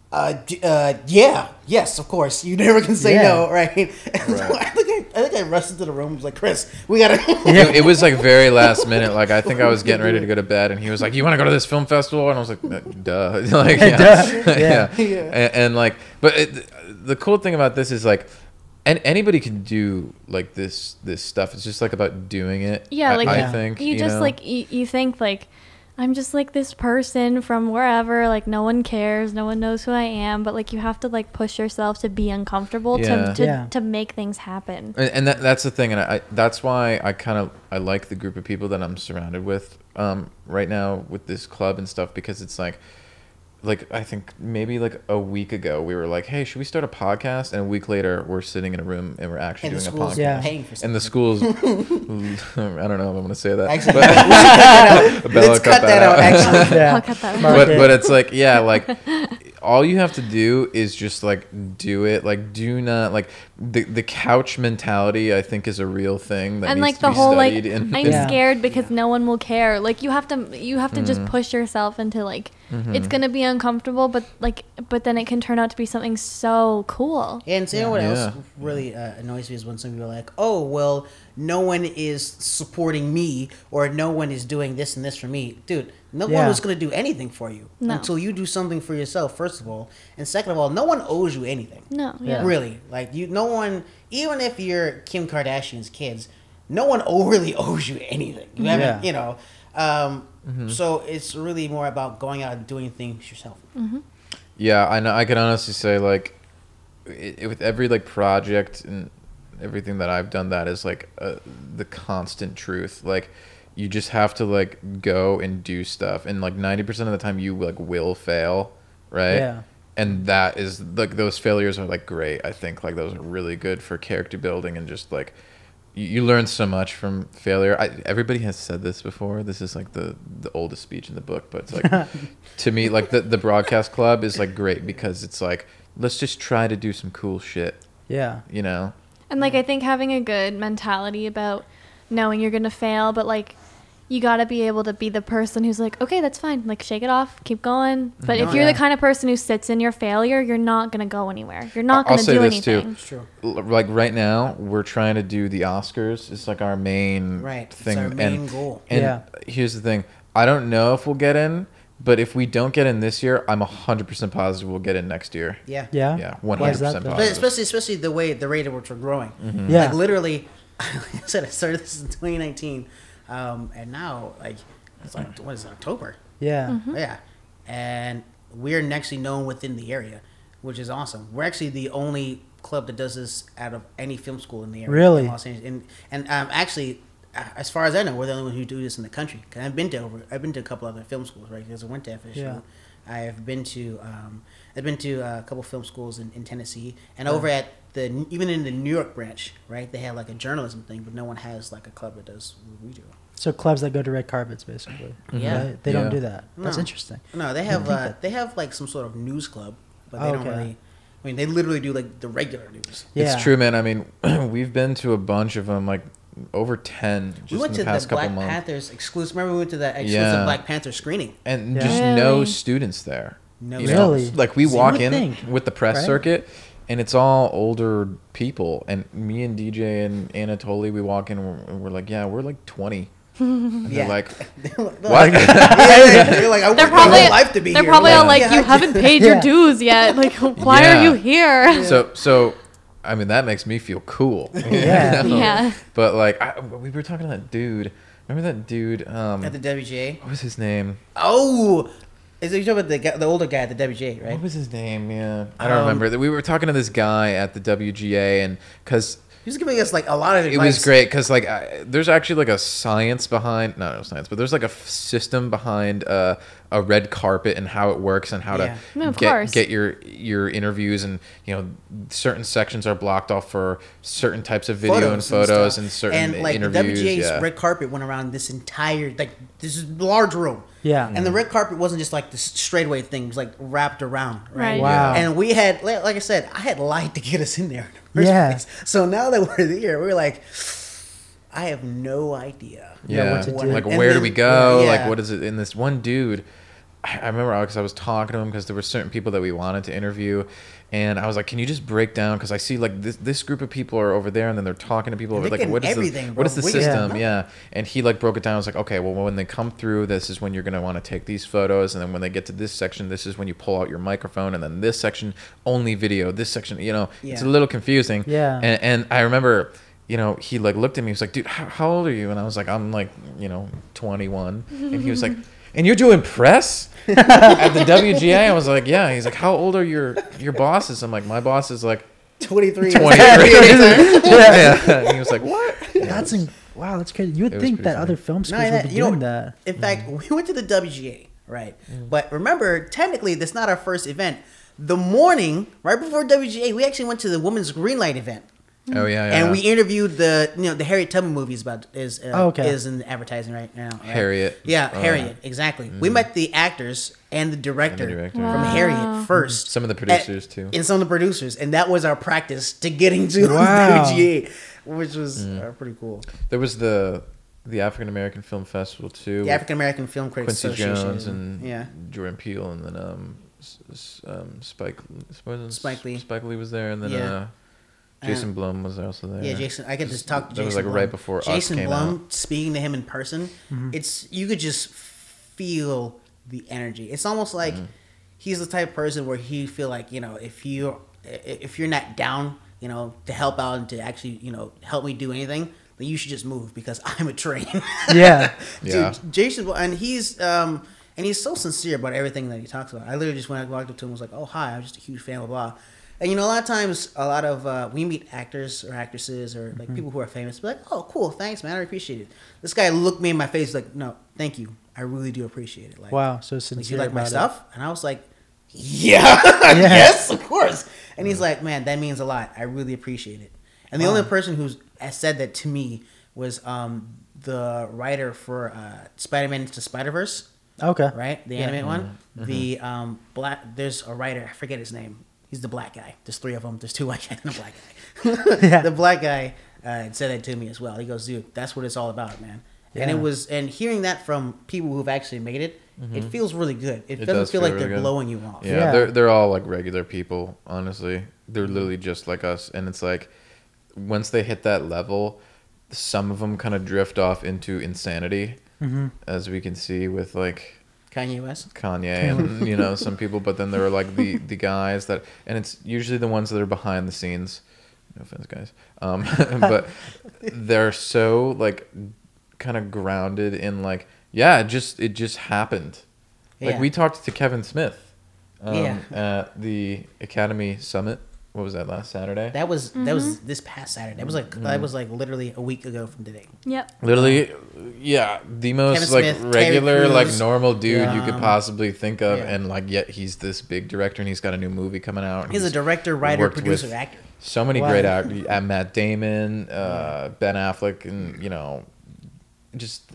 Uh, uh, yeah, yes, of course. You never can say Yeah. no, right? And so Right. I think I, I think I rushed into the room. Was like, Chris, we gotta. It, it was like very last minute. Like I think I was getting ready to go to bed, and he was like, "You want to go to this film festival?" And I was like, "Uh, "Duh!" like, yeah, Duh. yeah. Yeah. And, and like, but it, the cool thing about this is like, and anybody can do like this this stuff. It's just like about doing it. Yeah, I- like I Yeah. think you just know? like you, you think like I'm just like this person from wherever, like no one cares, no one knows who I am, but like you have to like push yourself to be uncomfortable Yeah. to to, Yeah. to make things happen. and, and that, that's the thing and I, that's why i kind of i like the group of people that i'm surrounded with um, right now with this club and stuff because it's like like i think maybe like a week ago we were like hey should we start a podcast and a week later we're sitting in a room and we're actually and the doing a podcast Yeah. paying for something. and the schools i don't know if i'm going to say that Actually, but- let's cut that out. Bella, Let's cut that out. Actually, Yeah. I'll cut that. Mark but but it's like yeah like all you have to do is just like do it. Like do not like the the couch mentality. I think is a real thing that and needs like to the be whole like studied in- I'm in- Yeah. scared because no one will care. Like you have to you have to just Mm-hmm. push yourself into like it's gonna be uncomfortable, but like but then it can turn out to be something so cool. And you know what else really uh, annoys me is when some people are like, "Oh, well, no one is supporting me, or no one is doing this and this for me." Dude, no one was going to do anything for you No. until you do something for yourself. First of all, and second of all, no one owes you anything. No, Yeah. yeah. Really, like you, no one, even if you're Kim Kardashian's kids, no one really owes you anything. You haven't, Yeah. you know. Um, Mm-hmm. So it's really more about going out and doing things yourself. Yeah, I know. I can honestly say like, it, it- with every like project and everything that I've done, that is like uh, the constant truth. Like, you just have to like go and do stuff, and like ninety percent of the time, you like will fail, right? Yeah. And that is like those failures are like great. I think like those are really good for character building and just like you, you learn so much from failure. I, everybody has said this before. This is like the the oldest speech in the book, but it's like to me like the the broadcast club is like great because it's like let's just try to do some cool shit, Yeah. you know. And like I think having a good mentality about knowing you're gonna fail, but like you gotta be able to be the person who's like, okay, that's fine. Like shake it off, keep going. But if you're yeah. the kind of person who sits in your failure, you're not gonna go anywhere. You're not I'll gonna say do this too. anything. It's true. L- Like right now, we're trying to do the Oscars. It's like our main Right. It's thing. our main and, goal. And Yeah. here's the thing: I don't know if we'll get in, but if we don't get in this year, I'm hundred percent positive we'll get in next year. Yeah. Yeah. Yeah, one Why hundred is that, percent though? But positive. especially especially the way the rate at which we're growing. Mm-hmm. Yeah. Like literally, like I said, I started this in 2019, um, and now like it's like what is it, October? Yeah. Mm-hmm. Yeah, and we're actually known within the area, which is awesome. We're actually the only club that does this out of any film school in the area. Really? in Los Angeles, and and um, actually. As far as I know, we're the only one who do this in the country. 'Cause I've been to over, I've been to a couple other film schools, right? Because I went to FSU. Yeah. I have been to um, I've been to uh, a couple film schools in, in Tennessee, and over at the even in the New York branch, right? They have like a journalism thing, but no one has like a club that does what we do. So clubs that go to red carpets, basically. Yeah. Right? They Yeah. don't do that. That's interesting. No, they have uh, they have like some sort of news club, but they Oh, don't okay. really. I mean, they literally do like the regular news. Yeah. It's true, man. I mean, we've been to a bunch of them, like over ten, just we went in to the past the couple Black months, Panthers exclusive. Remember, we went to that exclusive Yeah. Black Panther screening. and Yeah. just no students there. No you know? Really? Like we So walk in think, with the press right? circuit, and it's all older people. And me and DJ and Anatoly, we walk in, and we're, and we're like, yeah, we're like twenty. And Yeah. they're like, They're what? yeah, they're like, I They're worked my probably whole life to be they're here. probably all like, Yeah, you I haven't did. paid Yeah. your dues yet. Like, why are you here? so so. I mean that makes me feel cool. you Yeah. know? Yeah. But like I, we were talking to that dude. Remember that dude? Um, at the WGA. what was his name? Oh, is it you talking about the guy, the older guy at the WGA, right? What was his name? Yeah, I don't Um, remember. We were talking to this guy at the WGA, and because He was giving us like a lot of it was great, because like I, there's actually like a science behind, not no science, but there's like a f- system behind uh, a red carpet and how it works and how Yeah. to No, get course. get your your interviews and you know certain sections are blocked off for certain types of video and photos stuff. and, certain and like interviews. WGA's yeah. red carpet went around this entire like this is large room. Yeah. And the red carpet wasn't just like this straightaway thing; it was like wrapped around, right? Right. Wow. And we had, like like I said, I had lied to get us in there. In the first Yeah. place. So now that we're there, we're like, I have no idea. Yeah, Yeah, what to do. like And where do we go? yeah. Like what is it? in this one dude, I I remember because I was talking to him because there were certain people that we wanted to interview, and I was like, "Can you just break down?" Because I see like this this group of people are over there, and then they're talking to people And over like what is everything, the bro. what is the system? Yeah. Yeah, and he like broke it down. I was like, "Okay, well when they come through, this is when you're gonna want to take these photos, and then when they get to this section, this is when you pull out your microphone, and then this section only video. This section, you know, it's a little confusing. Yeah. and, and I remember." you know, he like looked at me. He was like, "Dude, how, how old are you?" And I was like, "I'm like, you know, 21." And he was like, "And you're doing press at the WGA?" I was like, "Yeah." He's like, "How old are your your bosses?" I'm like, "My boss is like 23. 23." yeah. And he was like, "What?" That's in, wow. That's crazy. You would think that funny. other film No, schools would be you know- doing that. In fact, mm. we went to the WGA, right? Mm. But remember, technically, that's not our first event. The morning, right before WGA, we actually went to the Women's Green Light event. Oh yeah, yeah. and we interviewed the you know the Harriet Tubman movies about is uh, Oh, okay. is in advertising right now. right? Harriet. Yeah, Oh. Harriet. Exactly. We met the actors and the director, And the director. from Wow. Harriet first. Some of the producers, At- too. And some of the producers, and that was our practice to getting to Wow. WGA, which was Mm. uh, pretty cool. There was the the African American Film Festival too. The African American Film Critics Quincy Association. Jones and yeah, Jordan Peele, and then um, s- s- um Spike Spike Lee. Spike Lee was there, and then Yeah. uh, Jason Blum was also there. yeah. Jason, I get to Just- talk to that Jason. was like Blum. right before Us Jason came Blum. out. Speaking to him in person, it's you could just feel the energy. It's almost like Mm-hmm. he's the type of person where he feel like you know if you if you're not down, you know, to help out and to actually you know help me do anything, then you should just move because I'm a train. Yeah. Dude, Yeah. Jason, Blum- and he's um and he's so sincere about everything that he talks about. I literally just went I walked up to him and was like, "Oh hi, I'm just a huge fan of blah." And you know, a lot of times, a lot of uh, we meet actors or actresses or Mm-hmm. like people who are famous, be like, "Oh, cool, thanks, man, I appreciate it." This guy looked me in my face like, "No, thank you, I really do appreciate it." Like, Wow. So sincere. like, you like my it. stuff? And I was like, "Yeah, yes, of course." And he's like, "Man, that means a lot. I really appreciate it." And the Wow. only person who's has said that to me was um, the writer for uh, Spider-Man into Spider-Verse, Okay. right? The Yeah. animated one. The um, black. There's a writer. I forget his name. He's the black guy. There's three of them. There's two white guys and a black guy. Yeah. The black guy uh, said that to me as well. He goes, "Dude, that's what it's all about, man." And it was, and hearing that from people who've actually made it, it feels really good. It, It doesn't does feel feel like really they're good. blowing you off. Yeah, Yeah. they're they're all like regular people. Honestly, they're literally just like us, and it's like once they hit that level, some of them kind of drift off into insanity, Mm-hmm. as we can see with like Kanye West. Kanye and you know some people. But then there are like the the guys that, and it's usually the ones that are behind the scenes. No offense, guys. Um, but they're so like kind of grounded in like yeah, it just it just happened. Like Yeah. we talked to Kevin Smith um, Yeah. at the Academy Summit. What was that last Saturday? That was that Mm-hmm. was this past Saturday. That was like that was like literally a week ago from today. Yep. Literally, yeah, the most Kevin like regular, like normal dude you could possibly think of, yeah. and like yet he's this big director and he's got a new movie coming out. and He's a director, writer, producer, actor. So many Wow. great actors. Matt Damon, uh, Ben Affleck, and you know, just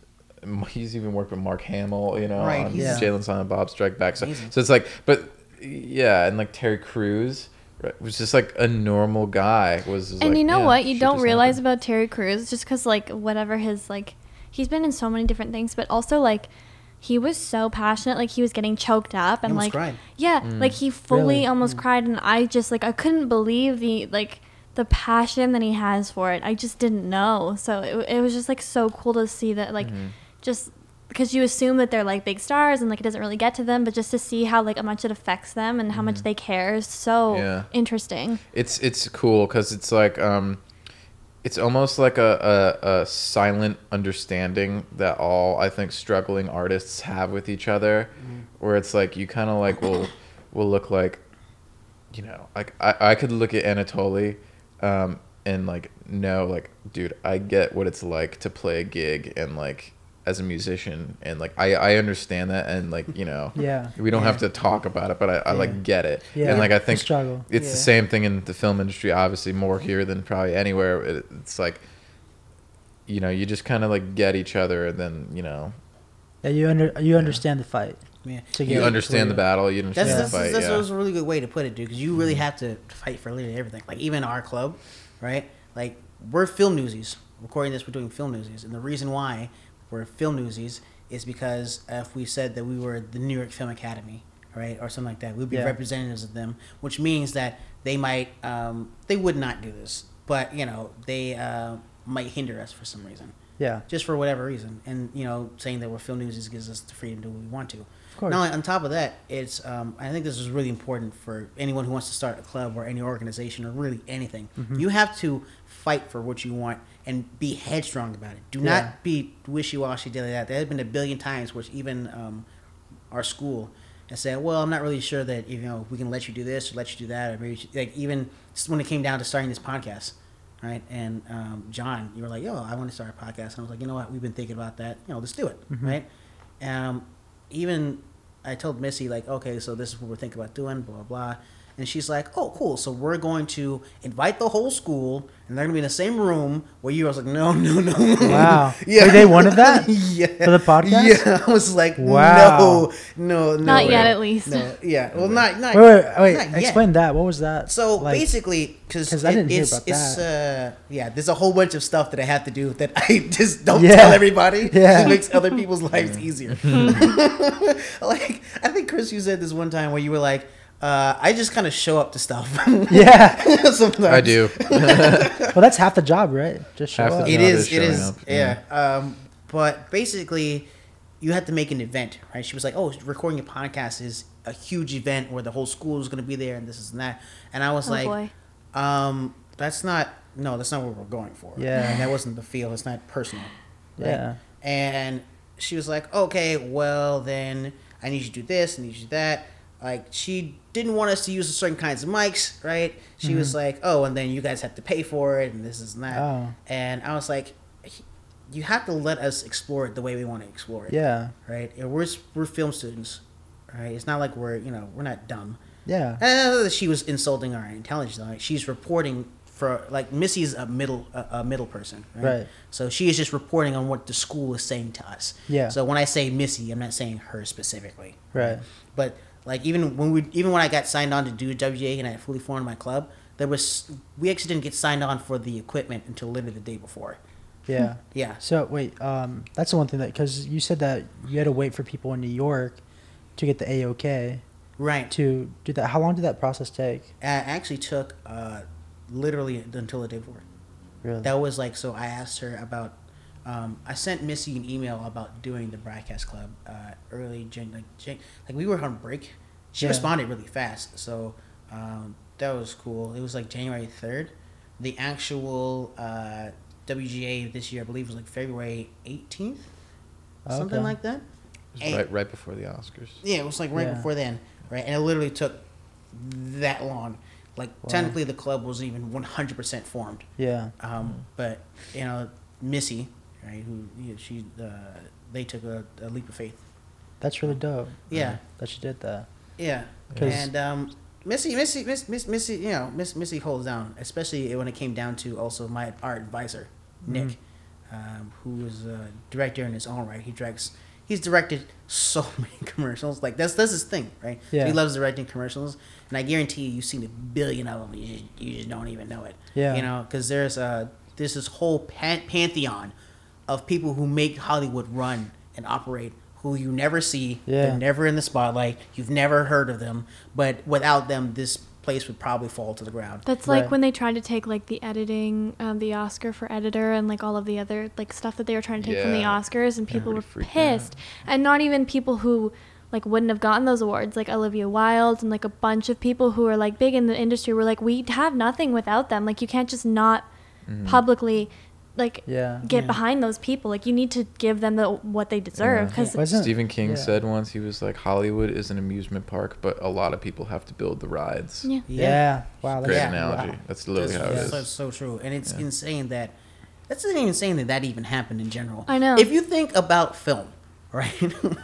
he's even worked with Mark Hamill. You know, Right, on he's- Jay and Silent Bob Strike Back. So, Amazing. so it's like, but yeah, and like Terry Crews. Right, was just like a normal guy. Was And like, you know yeah, what? You don't realize happened. about Terry Crews just because, like, whatever his, like, he's been in so many different things, but also, like, he was so passionate. Like, he was getting choked up and, like, cried. yeah, Mm. like, he fully Really? almost cried. And I just, like, I couldn't believe the, like, the passion that he has for it. I just didn't know. So it, it was just, like, so cool to see that, like, Mm-hmm. just because you assume that they're like big stars and like it doesn't really get to them, but just to see how like much it affects them and how much they care is so Mm-hmm. Yeah. interesting. it's it's cool because it's like um it's almost like a, a, a silent understanding that all i think struggling artists have with each other where it's like you kind of like will will look like you know like i, I could look at anatoly um and like know like dude i get what it's like to play a gig and like as a musician and like i i understand that and like you know Yeah. we don't have to talk about it but i, I Yeah. like get it Yeah. and like i think struggle. it's Yeah. the same thing in the film industry obviously more here than probably anywhere It- it's like you know you just kind of like get each other and then you know Yeah, you under you understand the fight. Yeah. You understand the battle you understand That's the that's, fight that's, yeah. that's a really good way to put it, dude. Because you really Mm-hmm. have to fight for literally everything. Like even our club, right? Like we're film newsies. Recording this, we're doing film newsies, and the reason why we're film newsies is because if we said that we were the New York Film Academy, right, or something like that, we'd be Yeah. representatives of them, which means that they might, um, they would not do this, but you know, they uh, might hinder us for some reason Yeah. just for whatever reason. And you know, saying that we're film newsies gives us the freedom to do what we want to. Of course. Now, on top of that, it's um, I think this is really important for anyone who wants to start a club or any organization or really anything. Mm-hmm. You have to fight for what you want and be headstrong about it. Do Yeah. not be wishy washy, dilly that. There have been a billion times which even um, our school has said, "Well, I'm not really sure that you know we can let you do this or let you do that." Or maybe should- like even when it came down to starting this podcast, right? And um, John, you were like, "Yo, I want to start a podcast," and I was like, "You know what? We've been thinking about that. You know, let's do it." Right? Um, even I told Missy like, "Okay, so this is what we're thinking about doing." Blah blah. blah. And she's like, "Oh, cool. So we're going to invite the whole school, and they're gonna be in the same room where you." I was like, "No, no, no." Wow. Wait, they wanted that? yeah. For the podcast? Yeah. I was like, Wow. "No, no, no." Not yet, at least. No. Yeah. Well, not not. Wait, wait, wait. not yet. Explain that. What was that? So like? basically, because 'cause I didn't hear it's, about it's, Uh, yeah, there's a whole bunch of stuff that I have to do that I just don't Yeah. tell everybody. Yeah. it makes other people's lives easier. like I think Chris, you said this one time where you were like, uh, "I just kind of show up to stuff." Yeah. Sometimes I do. Well, that's half the job, right? Just show Half up. job. It No, is. they're It showing up, Yeah. Um, but basically, you have to make an event, right? She was like, "Oh, recording a podcast is a huge event where the whole school is going to be there, and this is and that." And I was Oh, like, boy. Um, that's not. No, that's not what we're going for. Yeah. And that wasn't the feel. It's not personal. right? Yeah. And she was like, "Okay, well then, I need you to do this. I need you to do that." Like she didn't want us to use certain kinds of mics, right? She was like, "Oh, and then you guys have to pay for it, and this is and that." Oh. And I was like, "You have to let us explore it the way we want to explore it." Yeah. Right. And we're we're film students, right? It's not like we're you know we're not dumb. Yeah. Uh, she was insulting our intelligence. Like she's reporting for like Missy's a middle a, a middle person, right? Right. So she is just reporting on what the school is saying to us. Yeah. So when I say Missy, I'm not saying her specifically. Right. But like even when we even when I got signed on to do WGA and I fully formed my club, there was we actually didn't get signed on for the equipment until literally the day before. Yeah. Yeah. So wait, um, that's the one thing that because you said that you had to wait for people in New York to get the AOK Right. to do that. How long did that process take? It actually took uh, literally until the day before. Really? That was like so. I asked her about. Um, I sent Missy an email about doing the broadcast club uh, early Jan- like Jan- like we were on break. She Yeah. responded really fast, so um, that was cool. It was like January third. The actual uh, WGA this year, I believe, was like February eighteenth, something like that. It was Hey. right, right before the Oscars. Yeah, it was like right Yeah. before then, right? And it literally took that long. Like Wow. technically, the club wasn't even one hundred percent formed. Yeah. Um, but you know, Missy, right? Who she uh, they took a, a leap of faith. That's really dope. Yeah. That she did that. Yeah, and um, Missy, Missy, Miss, Miss, Missy, you know, Miss Missy holds down, especially when it came down to also my art advisor, Nick, Mhm. um, who is a director in his own right. He directs. He's directed so many commercials. Like that's that's his thing, right? Yeah. he loves directing commercials, and I guarantee you, you've seen a billion of them. You just, you just don't even know it. Yeah. You know, because there's a there's this whole pan- pantheon of people who make Hollywood run and operate who you never see. Yeah. They're never in the spotlight. You've never heard of them, but without them, this place would probably fall to the ground. That's like Right. when they tried to take like the editing, um, the Oscar for editor, and like all of the other like stuff that they were trying to take from the Oscars, and people were Everybody freaked pissed, and not even people who like wouldn't have gotten those awards, like Olivia Wilde and like a bunch of people who are like big in the industry were like, we have nothing without them. Like you can't just not publicly like Yeah. get Yeah. behind those people. Like you need to give them the what they deserve because Wasn't- Stephen King yeah. said once he was like Hollywood is an amusement park, but a lot of people have to build the rides. yeah. Yeah. Wow. That's Great Yeah. analogy. wow. That's literally That's, how it that's, is. that's so true, and it's Yeah. insane that that's not even insane that that even happened in general. I know. If you think about film, right?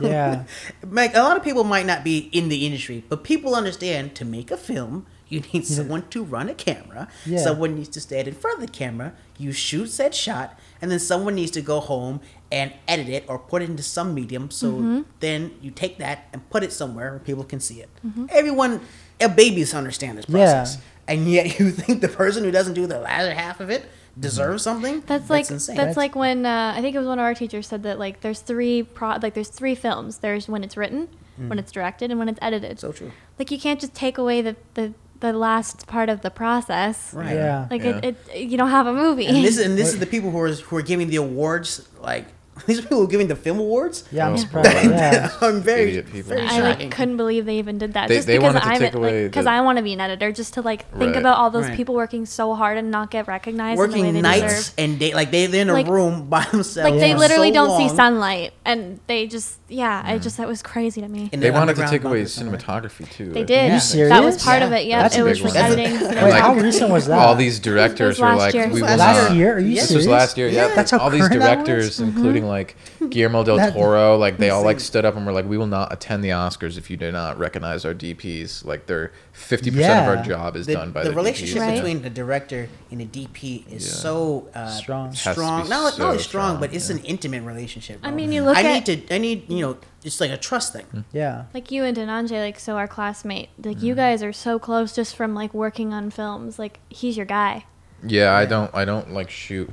Yeah. like a lot of people might not be in the industry, but people understand to make a film. You need someone to run a camera. Yeah. Someone needs to stand in front of the camera. You shoot said shot, and then someone needs to go home and edit it or put it into some medium. So Mm-hmm. then you take that and put it somewhere where people can see it. Everyone, uh, babies understand this Yeah. process, and yet you think the person who doesn't do the latter half of it deserves something? That's like insane. that's like when uh, I think it was one of our teachers said that like there's three pro like there's three films. There's when it's written, when it's directed, and when it's edited. Mm. so true. like you can't just take away the the, the last part of the process. Right. Yeah. Like Yeah. it, it you don't have a movie. And this, and this is the people who are who are giving the awards. Like these are people who are giving the film awards. Yeah. I'm Oh, surprised. Yeah. I'm very, Idiot people. very I like couldn't believe they even did that. They- just they because wanted to I'm take away because the- I want to be an editor, just to like think Right. about all those Right. people working so hard and not get recognized in the way Working they nights deserve. and day, like they they're in a Like- room by themselves. Like they for literally so don't see sunlight, and they just yeah, I just that was crazy to me. in They an wanted to take away bunker somewhere. cinematography too. They did. Are you serious? That was part Yeah. of it. Yeah, it was big just one. editing. That's a- cinema. Wait, how recent was that? All these directors were like, last year. we This was last year? Are you This was last year. Yeah, Yeah. That's how all these current that was? directors, including like Guillermo del That- Toro, like they all like stood up and were like, "We will not attend the Oscars if you do not recognize our DPs." Like they're fifty percent of our job is the, done by the the, relationship DPs. Right. between the director and the DP is Yeah. so uh, Strong. Has to Strong, be not, not only strong, strong, but it's yeah. an intimate relationship. I mean, you look I at- need to. I need you know, it's like a trust thing. Yeah. like you and Denanje, like so our classmate, like Mm-hmm. you guys are so close just from like working on films. Like he's your guy. Yeah, I don't. I don't like shoot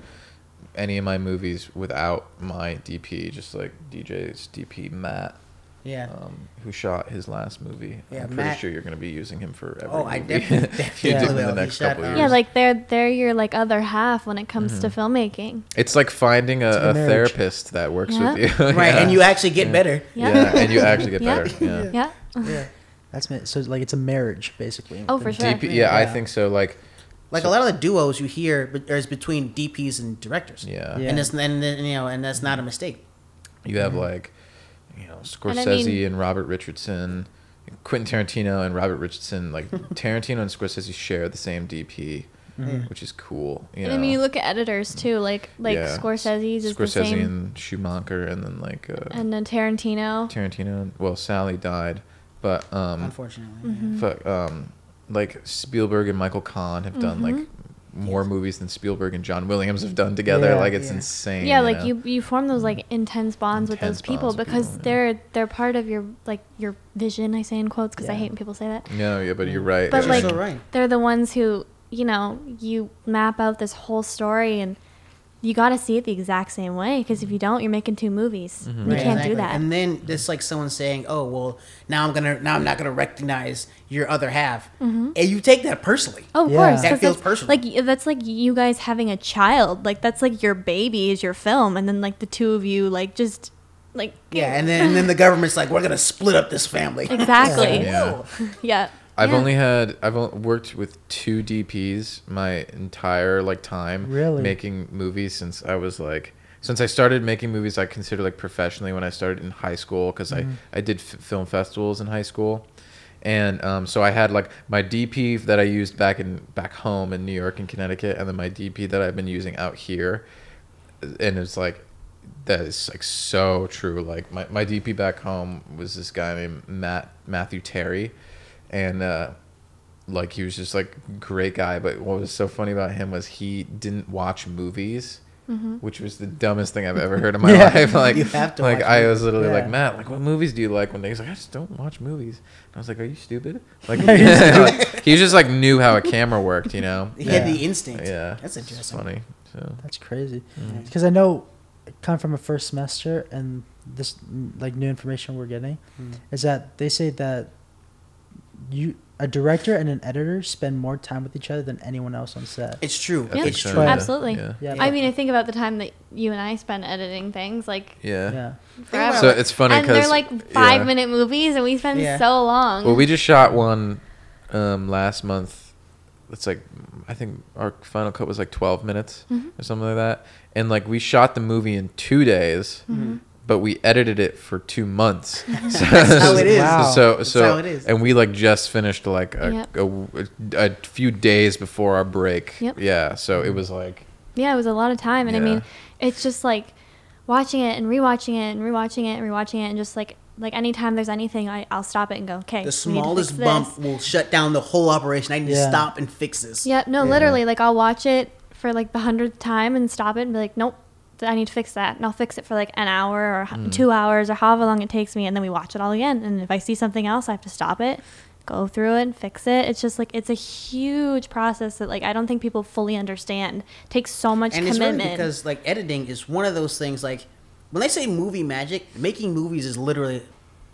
any of my movies without my DP. Just like DJ's DP Matt, Yeah. um, who shot his last movie. Yeah, I'm pretty sure you're going to be using him for every Oh, I definitely- definitely do in the next couple years. Yeah, like they're they're your like other half when it comes to Mm-hmm. filmmaking. it's like finding a, a a therapist that works Yeah. with you. right, Yeah. and you actually get better. Yeah. Yeah, and you actually get better. Yeah. Yeah. Yeah. That's so like it's a marriage basically. Oh, for sure. DP, yeah, I think so. Like, Like a lot of the duos you hear is between DPs and directors. yeah, Yeah. And it's and then, you know and that's not a mistake. you have like, you know, And I Scorsese mean- and Robert Richardson, Quentin Tarantino and Robert Richardson. Like Tarantino and Scorsese share the same DP, Mhm. which is cool. You And know? I mean, you look at editors too, like like Yeah. Scorsese's is the Scorsese same, and Schoonmaker, and then like uh, and then Tarantino. Tarantino. Well, Sally died, but um, Unfortunately. Mhm. fuck, um, like Spielberg and Michael Kahn have done like Mhm. more Yes. movies than Spielberg and John Williams have done together. Yeah. like it's Yeah. insane. Yeah, like know? you you form those like intense bonds with those people because people, they're they're part of your like your vision. I say in quotes because I hate when people say that. No, yeah, but you're right. But yeah. like so right. they're the ones who you know you map out this whole story and you got to see it the exact same way because if you don't, you're making two movies. Mhm. You Right, can't exactly. do that. And then it's like someone saying, "Oh, well, now I'm gonna now I'm not gonna recognize your other half," and you take that personally. Oh, of Yeah. course. That 'cause feels personal. Like that's like you guys having a child. Like that's like your baby is your film, and then like the two of you like just like Yeah, and then and then the government's like, "We're gonna split up this family." exactly. Yeah. Whoa. Yeah. I've Yeah. only had I've worked with two DPs my entire like time Really? making movies since I was like since I started making movies I consider like professionally when I started in high school because Mm-hmm. I I did f- film festivals in high school and um, so I had like my DP that I used back in back home in New York and Connecticut and then my DP that I've been using out here and it's like that is like so true like my, my dp back home was this guy named matt matthew terry and uh like he was just like great guy but what was so funny about him was he didn't watch movies Mm-hmm. which was the dumbest thing I've ever heard in my Yeah. life. Like, You have to like watch I was literally like, Matt, like, what movies do you like? When day he's like, I just don't watch movies. And I was like, Are you stupid? Like, Are you like, he just like knew how a camera worked, you know? He had the instinct. Yeah, that's it's interesting. funny. So That's crazy. mm. Because I know, kind of from a first semester, and this like new information we're getting Mm. is that they say that you a director and an editor spend more time with each other than anyone else on set. It's true. Yeah. It's so, true. Absolutely. Yeah. Yeah. I mean, I think about the time that you and I spent editing things, like Yeah. yeah. forever. So it's funny and because they're like five minute movies, and we spend Yeah. so long. Well, we just shot one um, last month. It's like I think our final cut was like twelve minutes Mhm. or something like that, and like we shot the movie in two days, Mhm. But we edited it for two months. That's how it is. Wow. So That's so how it is. and we like just finished like a, Yep. a, a few days before our break. Yep. Yeah. So it was like Yeah, it was a lot of time, and I mean, it's just like watching it and rewatching it and rewatching it and rewatching it, and just like like anytime there's anything, I I'll stop it and go, okay. The we need to smallest bump will shut down the whole operation. I need to stop and fix this. Yep. no, Yeah. literally, like I'll watch it for like the hundredth time and stop it and be like, nope. I need to fix that, and I'll fix it for like an hour or Mm. two hours or however long it takes me, and then we watch it all again. And if I see something else, I have to stop it, go through it, and fix it. It's just like it's a huge process that like I don't think people fully understand. takes so much and it's really because like editing is one of those things like when they say movie magic making movies is literally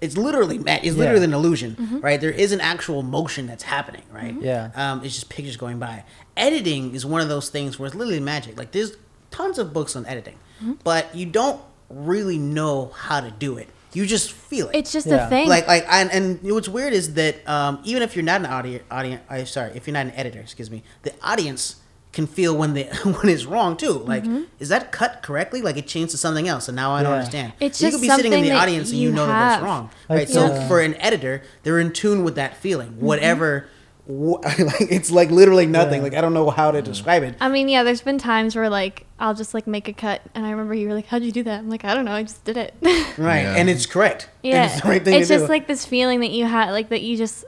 it's literally it's Yeah. literally an illusion Mm-hmm. right there is an actual motion that's happening right Yeah. um, it's just pictures going by editing is one of those things where it's literally magic like there's tons of books on editing Mm-hmm. but you don't really know how to do it you just feel it it's just Yeah. a thing. like like and, and what's weird is that um, even if you're not an audience audience I sorry if you're not an editor excuse me the audience can feel when the when it's wrong too like is that cut correctly like it changed to something else and now I don't Yeah. understand It's you just could be sitting in something the that audience and you you know that that's have. wrong Like right so the- for an editor they're in tune with that feeling whatever wh- like it's like literally nothing. Yeah. Like I don't know how to describe it. I mean, yeah, there's been times where like I'll just like make a cut, and I remember you were like, "How'd you do that?" I'm like, "I don't know, I just did it." Right, Yeah. and it's correct. And yeah, it's the right thing it's to just do. like this feeling that you had, like that you just,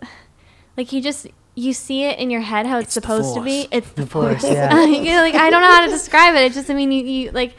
like you just you see it in your head how it's, It's supposed to be. It's the, The force, force. yeah. You're like I don't know how to describe it. It's just I mean you, you like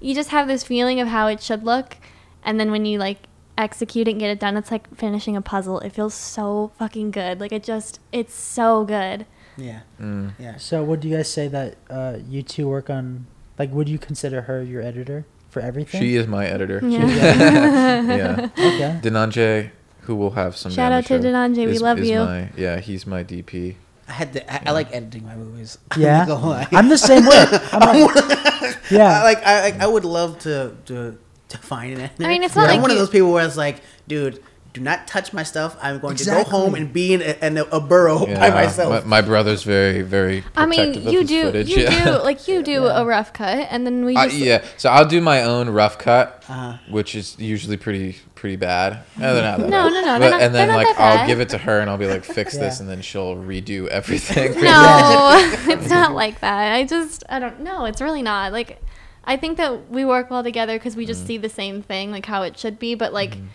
you just have this feeling of how it should look, and then when you like execute it and get it done, it's like finishing a puzzle. It feels so fucking good. Like it just it's so good. yeah, Mm. yeah. So would you guys say that uh, you two work on like would you consider her your editor for everything? She is my editor. Yeah. yeah. Okay. Denanje, who will have some. Shout out to Denanje, we love you. My, yeah, he's my DP. I had to. I, I like editing my movies. I'm Yeah. not gonna lie. I'm the same way. I'm like, yeah. I, like I, like, I would love to to to find an editor. I mean, it's not like I'm like one of those people where it's like, dude, do not touch my stuff. I'm going to go home and be in a, in a, a burrow by myself. My, my brother's very, very. I mean, protective of you do footage, you yeah. do like you do Yeah. a rough cut, and then we just yeah, so I'll do my own rough cut, Uh-huh. which is usually pretty pretty bad. No, they're not that No, bad. no, no, they're But- not- and then like I'll give it to her, and I'll be like, fix this, and then she'll redo everything. no, it's not like that. I just I don't know. It's really not like. I think that we work well together because we just Mm. see the same thing, like how it should be. But like, Mm-hmm.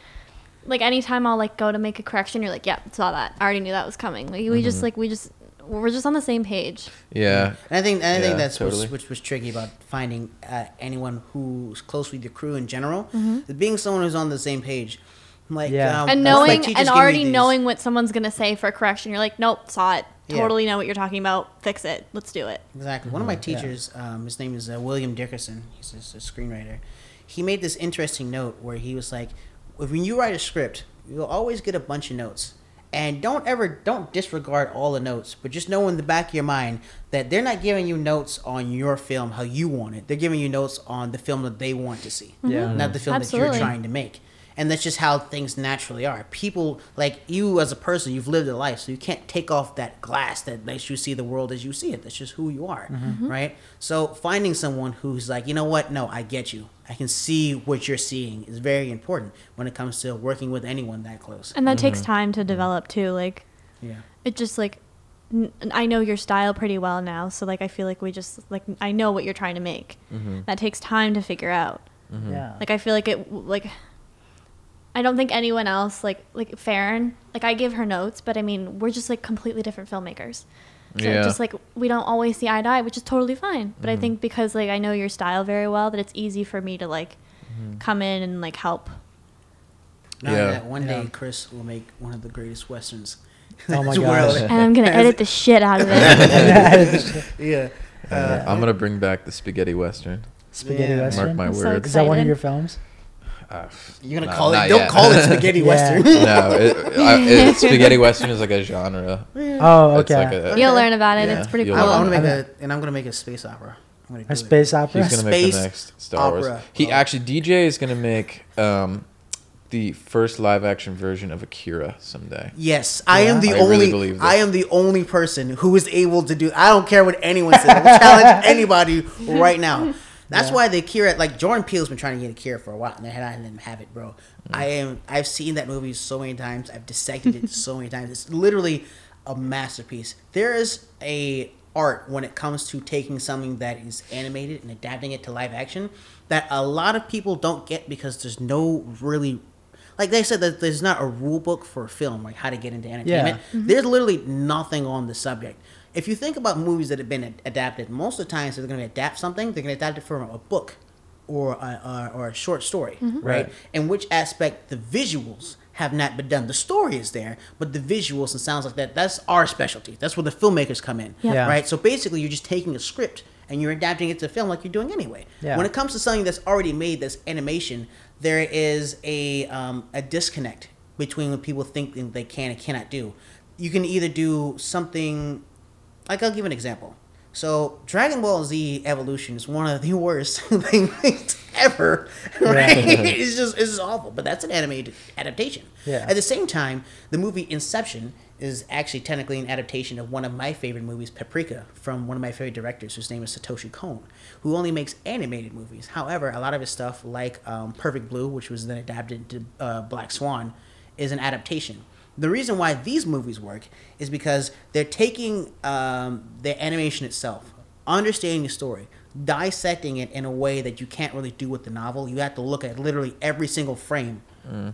Like anytime I'll like go to make a correction, you're like, "Yeah, saw that. I already knew that was coming." Like we Mm-hmm. just like we just we're just on the same page. yeah, And I think and I think that's totally. what's, which was tricky about finding uh, anyone who's close with your crew in general. Mm-hmm. Being someone who's on the same page, like Yeah. um, and knowing teachers and already knowing what someone's gonna say for a correction, you're like, "Nope, saw it. Yeah. Totally know what you're talking about. Fix it. Let's do it." Exactly. One of my Mm-hmm. Yeah. teachers, um, his name is uh, William Dickerson. He's a, a screenwriter. He made this interesting note where he was like, "When you write a script, you'll always get a bunch of notes, and don't ever don't disregard all the notes, but just know in the back of your mind that they're not giving you notes on your film how you want it. They're giving you notes on the film that they want to see, mm-hmm. Yeah. not the film that you're trying to make." And that's just how things naturally are. People like you as a person, you've lived a life, so you can't take off that glass that makes you see the world as you see it. That's just who you are, mm-hmm. Mm-hmm. right? So finding someone who's like, you know what? No, I get you. I can see what you're seeing is very important when it comes to working with anyone that close. And that takes mm-hmm. time to develop too. Like Yeah. it just like I know your style pretty well now, so like I feel like we just like I know what you're trying to make. Mm-hmm. That takes time to figure out. Yeah. Like I feel like it like I don't think anyone else like like Farron like I give her notes, but I mean we're just like completely different filmmakers. So Yeah. just like we don't always see eye to eye, which is totally fine. But I think because like I know your style very well, that it's easy for me to like come in and like help. Now Yeah. that one Yeah. day Chris will make one of the greatest westerns. Oh my in gosh. And I'm gonna edit the shit out of it. yeah. Uh, I'm gonna bring back the spaghetti western. Spaghetti Yeah. western. Mark my I'm so words. Is that one of your films? Uh, You're gonna no, call it? not Don't yet. call it spaghetti western. no, it, I, it, spaghetti western is like a genre. Oh, okay. like a- You'll learn about it. Yeah, It's pretty you'll cool. I'm, I'm gonna make I'm- a, and I'm gonna make a space opera. I'm gonna do a it. space opera. He's gonna make the next Star Wars. He Oh. actually DJ is gonna make um, the first live action version of Akira someday. Yes, I am the I only. believe this. I am the only person who is able to do. I don't care what anyone says. I will challenge anybody right now. That's Yeah. why the Akira, like Jordan Peele's been trying to get a Akira for a while, and they had didn't have it, bro. Mm. I am. I've seen that movie so many times. I've dissected it so many times. It's literally a masterpiece. There is a art when it comes to taking something that is animated and adapting it to live action that a lot of people don't get because there's no really like they said that there's not a rule book for film like how to get into entertainment there's literally nothing on the subject if you think about movies that have been ad- adapted most of the times they're going to adapt something they're going to adapt it from a book or a, or, or a short story right? Right. in which aspect the visuals have not been done the story is there but the visuals and sounds like that that's our specialty that's where the filmmakers come in Yeah. Yeah. right so basically you're just taking a script and you're adapting it to film like you're doing anyway Yeah. when it comes to something that's already made that's animation there is a um, a disconnect between what people think they can and cannot do you can either do something like i'll give an example so dragon ball z evolution is one of the worst things ever right it's just it's just awful but that's an animated adaptation Yeah. at the same time the movie inception is actually technically an adaptation of one of my favorite movies, Paprika, from one of my favorite directors, whose name is Satoshi Kon, who only makes animated movies. However, a lot of his stuff, like um, Perfect Blue, which was then adapted to uh, Black Swan, is an adaptation. The reason why these movies work is because they're taking um, the animation itself, understanding the story, dissecting it in a way that you can't really do with the novel. You have to look at literally every single frame,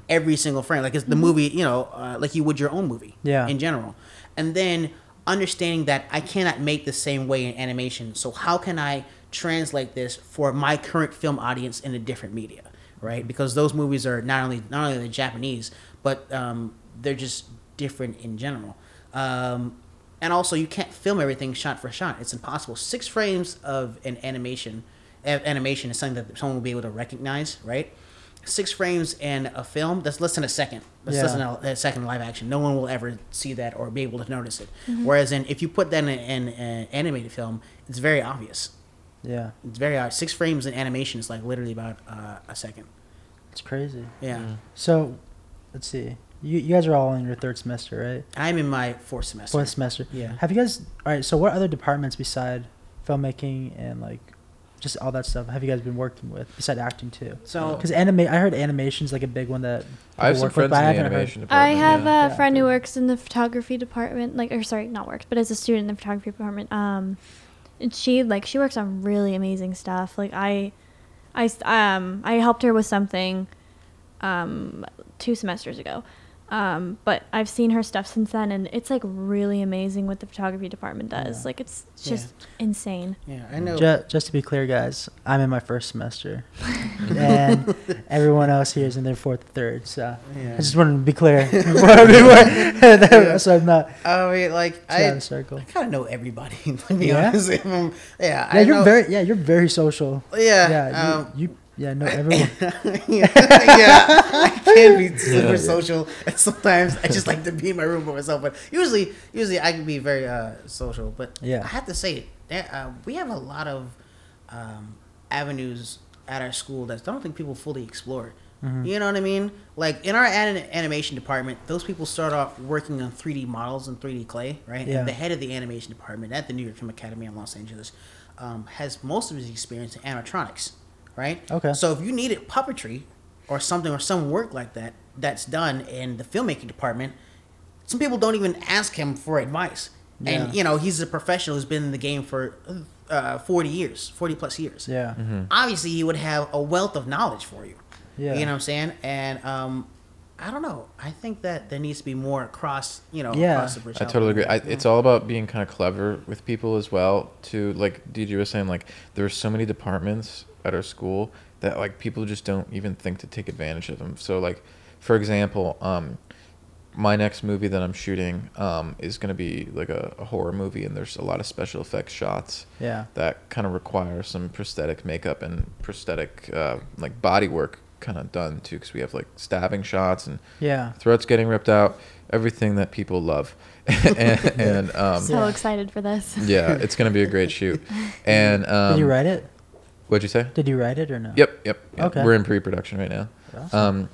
every single frame, like it's the movie, you know, uh, like you would your own movie, Yeah. in general, and then understanding that I cannot make the same way in animation. So how can I translate this for my current film audience in a different media, right? Because those movies are not only not only the Japanese, but um, they're just different in general. Um, and also, you can't film everything shot for shot. It's impossible. Six frames of an animation, a- animation is something that someone will be able to recognize, right? Six frames in a film, that's less than a second. That's less than a, a second live action. No one will ever see that or be able to notice it. Whereas, in if you put that in, in an animated film, it's very obvious. Yeah, It's very obvious. Six frames in animation is like literally about uh, a second. it's crazy. Yeah. So, let's see. You, you guys are all in your third semester, right? I'm in my fourth semester. Fourth semester. Yeah. Have you guys? All right. So, what other departments beside filmmaking and like just all that stuff have you guys been working with beside acting too? So Because anime, I heard animation's like a big one that I have people some work with, in I the haven't heard- animation I have yeah. a Yeah. friend who works in the photography department, like, or sorry, not works, but as a student in the photography department. Um, and she like she works on really amazing stuff. Like I, I um I helped her with something, um, two semesters ago. Um, but I've seen her stuff since then, and it's like really amazing what the photography department does. Yeah. Like it's just insane. yeah, I know. Just, just to be clear, guys, I'm in my first semester, and everyone else here is in their fourth, or third. So Yeah. I just wanted to be clear before, before- so I'm not I mean, like too out I, circle. I kind of know everybody. To be Yeah? honest, I'm- yeah, Yeah, I you're know, very yeah, you're very social. yeah, Yeah, um, you, you yeah know everyone. yeah, yeah, I can be super Yeah. social, and sometimes I just like to be in my room by myself. But usually, usually I can be very uh, social. But Yeah. I have to say, that, uh, we have a lot of um, avenues at our school that I don't think people fully explore. Mm-hmm. You know what I mean? Like in our anim- animation department, those people start off working on 3D models and 3D clay, right? Yeah. And the head of the animation department at the New York Film Academy in Los Angeles um, has most of his experience in animatronics, right? Okay. So if you needed puppetry or something or some work like that that's done in the filmmaking department, some people don't even ask him for advice. Yeah. And you know he's a professional who's been in the game for uh, 40 years, 40 plus years. Yeah, Obviously, he would have a wealth of knowledge for you. yeah. You know what I'm saying? And um, I don't know. I think that there needs to be more across, you know, Yeah. across the bridge. I totally agree. I, It's all about being kind of clever with people as well. To like DJ was saying, like there are so many departments at our school that like people just don't even think to take advantage of them. So like, for example, um, my next movie that I'm shooting um, is going to be like a, a horror movie, and there's a lot of special effects shots yeah. that kind of require some prosthetic makeup and prosthetic uh, like body work kind of done too, because we have like stabbing shots and Yeah. throats getting ripped out, everything that people love. and and um, So excited for this. yeah, it's gonna be a great shoot. And um, Did you write it? What'd you say? Did you write it or no? Yep, yep. yep. Okay. We're in pre-production right now. Awesome. Um,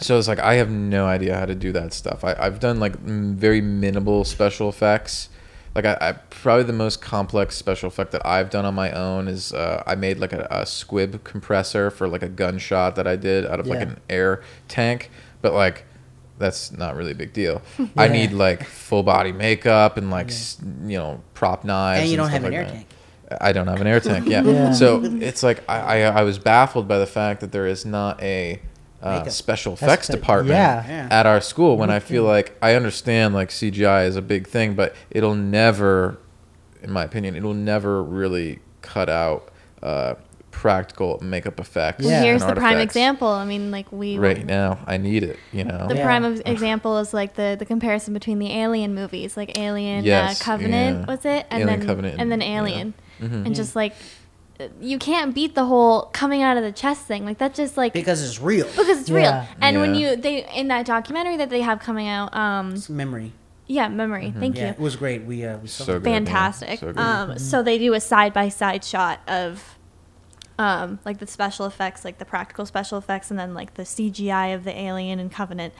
so it's like I have no idea how to do that stuff. I, I've done like m- very minimal special effects. Like I, I probably the most complex special effect that I've done on my own is uh, I made like a, a squib compressor for like a gunshot that I did out of like Yeah. an air tank, but like that's not really a big deal. I Yeah. need like full body makeup and like s you know prop knives. And you don't stuff have an like air that. tank. I don't have an air tank. Yeah. Yeah. So it's like I, I I was baffled by the fact that there is not a uh, special That's effects the- department yeah. Yeah. at our school. When I feel like I understand like CGI is a big thing, but it'll never, in my opinion, it'll never really cut out uh, practical makeup effects. Yeah. Well, here's the prime example. I mean, like we Right now, I need it. You know. The Yeah. prime of example is like the the comparison between the Alien movies, like Alien Yes, uh, Covenant, yeah. was it? And Alien then Covenant, and then yeah. Alien, Mhm. and just like you can't beat the whole coming out of the chest thing. Like that just like Because it's real. because it's Yeah. real. And when you they in that documentary that they have coming out, um, It's memory. yeah, memory. Thank yeah, you. it was great. We uh, we saw So it. good. man. fantastic. So good. um, so they do a side by side shot of, um, like the special effects, like the practical special effects, and then like the CGI of the alien and Covenant,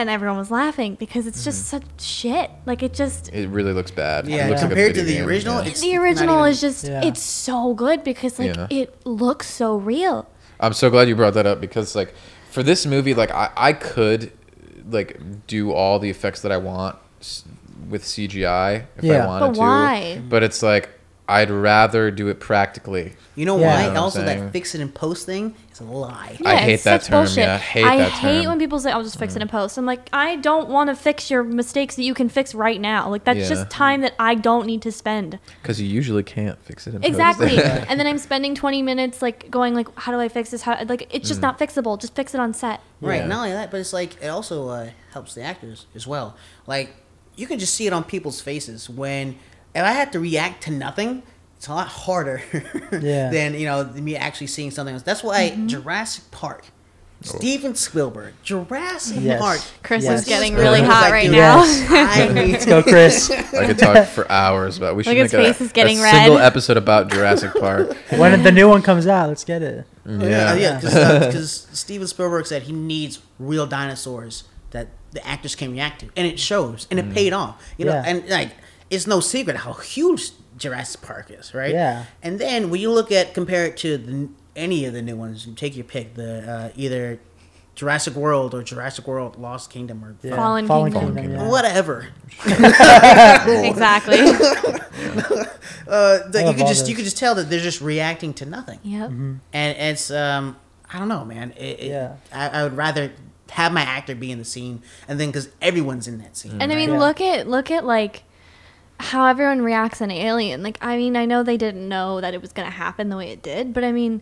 and everyone was laughing because it's just mm-hmm. such shit. Like it just It really looks bad. Yeah, looks like compared to the game, original, yeah. it's the original even- is just Yeah. it's so good because like Yeah. it looks so real. I'm so glad you brought that up because like for this movie, like I, I could like do all the effects that I want with CGI if Yeah. I wanted But to. why? But it's like I'd rather do it practically. You know Yeah. why? You know I'm also, that fix it and post thing is a lie. I hate that term, Bullshit. yeah, I hate I that hate when people say, "I'll just fix it in post." I'm like, I don't want to fix your mistakes that you can fix right now. Like that's Yeah. just time that I don't need to spend. Because you usually can't fix it in post. Exactly. and then I'm spending 20 minutes like going like, "How do I fix this? How like it's Mm. just not fixable. Just fix it on set." Right. Yeah. Not only that, but it's like it also uh, helps the actors as well. Like you can just see it on people's faces when if I had to react to nothing, it's a lot harder Yeah. than you know me actually seeing something else. That's why Mm-hmm. Jurassic Park, Steven Spielberg, Jurassic Yes. Park. Chris Yes. is getting Spielberg really hot like, right now. Yes. I mean, Let's go, Chris. I could talk for hours about. We should Look, his make a, face is getting a red. single episode about Jurassic Park. when the new one comes out, let's get it. Yeah, yeah, yeah. Because Steven Spielberg said he needs real dinosaurs that the actors can react to, and it shows, and Mm. it paid off. You know, Yeah. and like it's no secret how huge Jurassic Park is, right? Yeah. And then when you look at compare it to the, any of the new ones, you take your pick. The uh, either Jurassic World or Jurassic World Lost Kingdom or Yeah. Fallen Kingdom. yeah. whatever. exactly. Uh, you could all just you could just tell that they're just reacting to nothing. yep. and it's um I don't know, man. It, it, Yeah. I, I would rather have my actor be in the scene, and then because everyone's in that scene. And I mean, Yeah. look at look at like how everyone reacts in Alien. Like, I mean, I know they didn't know that it was gonna happen the way it did, but I mean,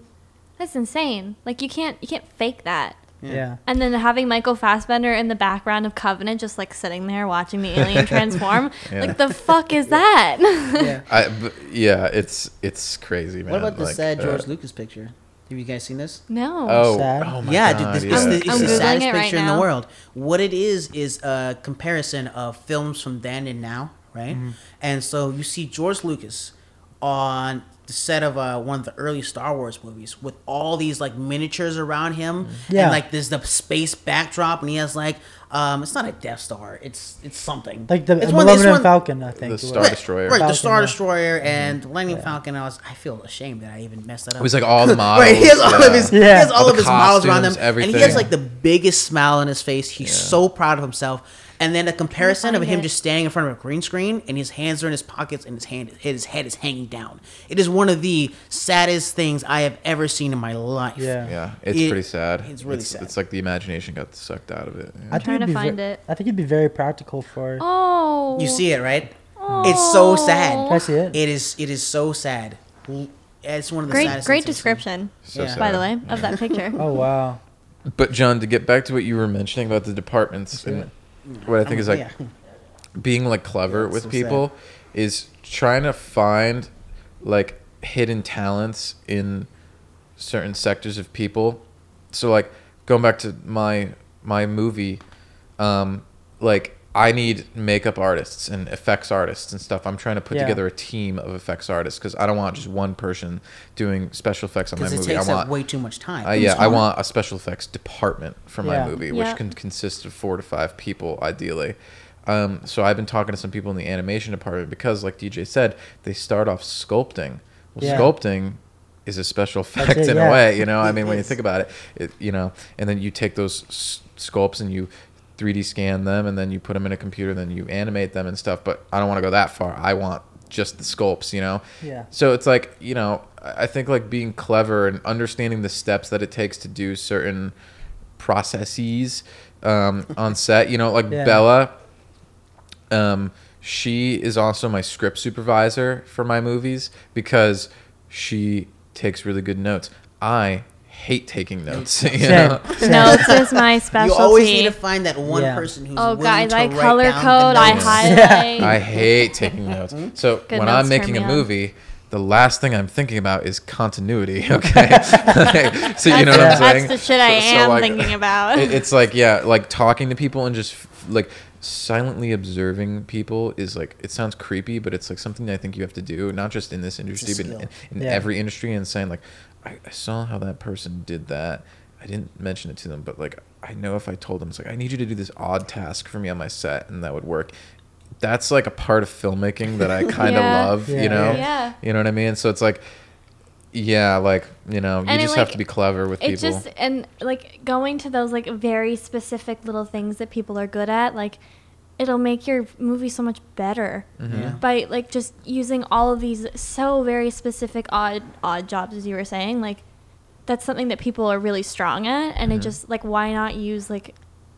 that's insane. Like, you can't you can't fake that. Yeah. And then having Michael Fassbender in the background of Covenant, just like sitting there watching the alien transform. Yeah. Like, the fuck is that? yeah. I, b- yeah, it's it's crazy, man. What about the Like, sad uh, George Lucas picture? Have you guys seen this? no. Oh, Sad. oh my yeah, god, dude, this, yeah. it's the, I'm- it's the saddest it right picture in the world. What it is is a comparison of films from then and now, right? Mm-hmm. And so you see George Lucas on the set of uh, one of the early Star Wars movies with all these like miniatures around him, Yeah. and like there's the space backdrop, and he has like um, it's not a Death Star, it's it's something Like the it's Millennium one- Falcon, I think. The. Star Right, Destroyer. right? The Falcon, Star yeah. Destroyer and the Lightning Falcon. I was, I feel ashamed that I even messed that up. It was like all the models. Right, he has all yeah. of his, he has all, All of the his models around him, costumes, and he has like the biggest smile on his face. He's so proud of himself. And then a comparison of him it. just standing in front of a green screen, and his hands are in his pockets, and his hand, his head is hanging down. It is one of the saddest things I have ever seen in my life. Yeah. Yeah, it's It- pretty sad. it's really it's, sad. It's like the imagination got sucked out of it. yeah. I think trying it'd to be find ve- it. I think it'd be very practical for. Oh. You see it, right? Oh. It's so sad. Can I see it? It is. It is so sad. It's one of the Great, saddest great things I've seen. description, So Yeah. by the way, of that picture. Oh wow. But John, to get back to what you were mentioning about the departments and what I think is like Yeah. being like clever Yeah, with so people is trying to find like hidden talents in certain sectors of people. So like going back to my my movie, um, like I need makeup artists and effects artists and stuff. I'm trying to put Yeah. together a team of effects artists because I don't want just one person doing special effects on my Because it movie. takes I up want way too much time. uh, yeah, I want a special effects department for my movie, which Yeah. can consist of four to five people, ideally. Um, so I've been talking to some people in the animation department because, like DJ said, they start off sculpting. Well, Yeah. sculpting is a special effect it, in yeah. a way, you know. I mean, when you think about it, it, you know, and then you take those s- sculpts and you 3D scan them, and then you put them in a computer, then you animate them and stuff. But I don't want to go that far. I want just the sculpts, you know. Yeah. So it's like you know, I think like being clever and understanding the steps that it takes to do certain processes um, on set. You know, like Yeah. Bella. Um, she is also my script supervisor for my movies because she takes really good notes. I hate taking notes. You Same. know? Notes is my specialty. You always need to find that one Yeah. person who's oh, willing guys, to I write color down the code. I notes. highlight. I hate taking notes. Mm-hmm. So Good when I'm making a on. movie, the last thing I'm thinking about is continuity. Okay, so you know what I'm saying. that's the shit I So- so, am like, thinking about. it- it's like yeah, like talking to people and just like silently observing people is like it sounds creepy, but it's like something I think you have to do, not just in this industry, but in, in Yeah. every industry. And saying like, I, I saw how that person did that. I didn't mention it to them, but like I know if I told them, it's like I need you to do this odd task for me on my set, and that would work. That's like a part of filmmaking that I kind of Yeah. love, Yeah. you know. Yeah. You know what I mean? So it's like yeah, like you know, you And it, just have to be clever with it people. just and like going to those like very specific little things that people are good at like it'll make your movie so much better Mm-hmm. Yeah. by like just using all of these so very specific odd odd jobs as you were saying like that's something that people are really strong at and Mm-hmm. it just like why not use like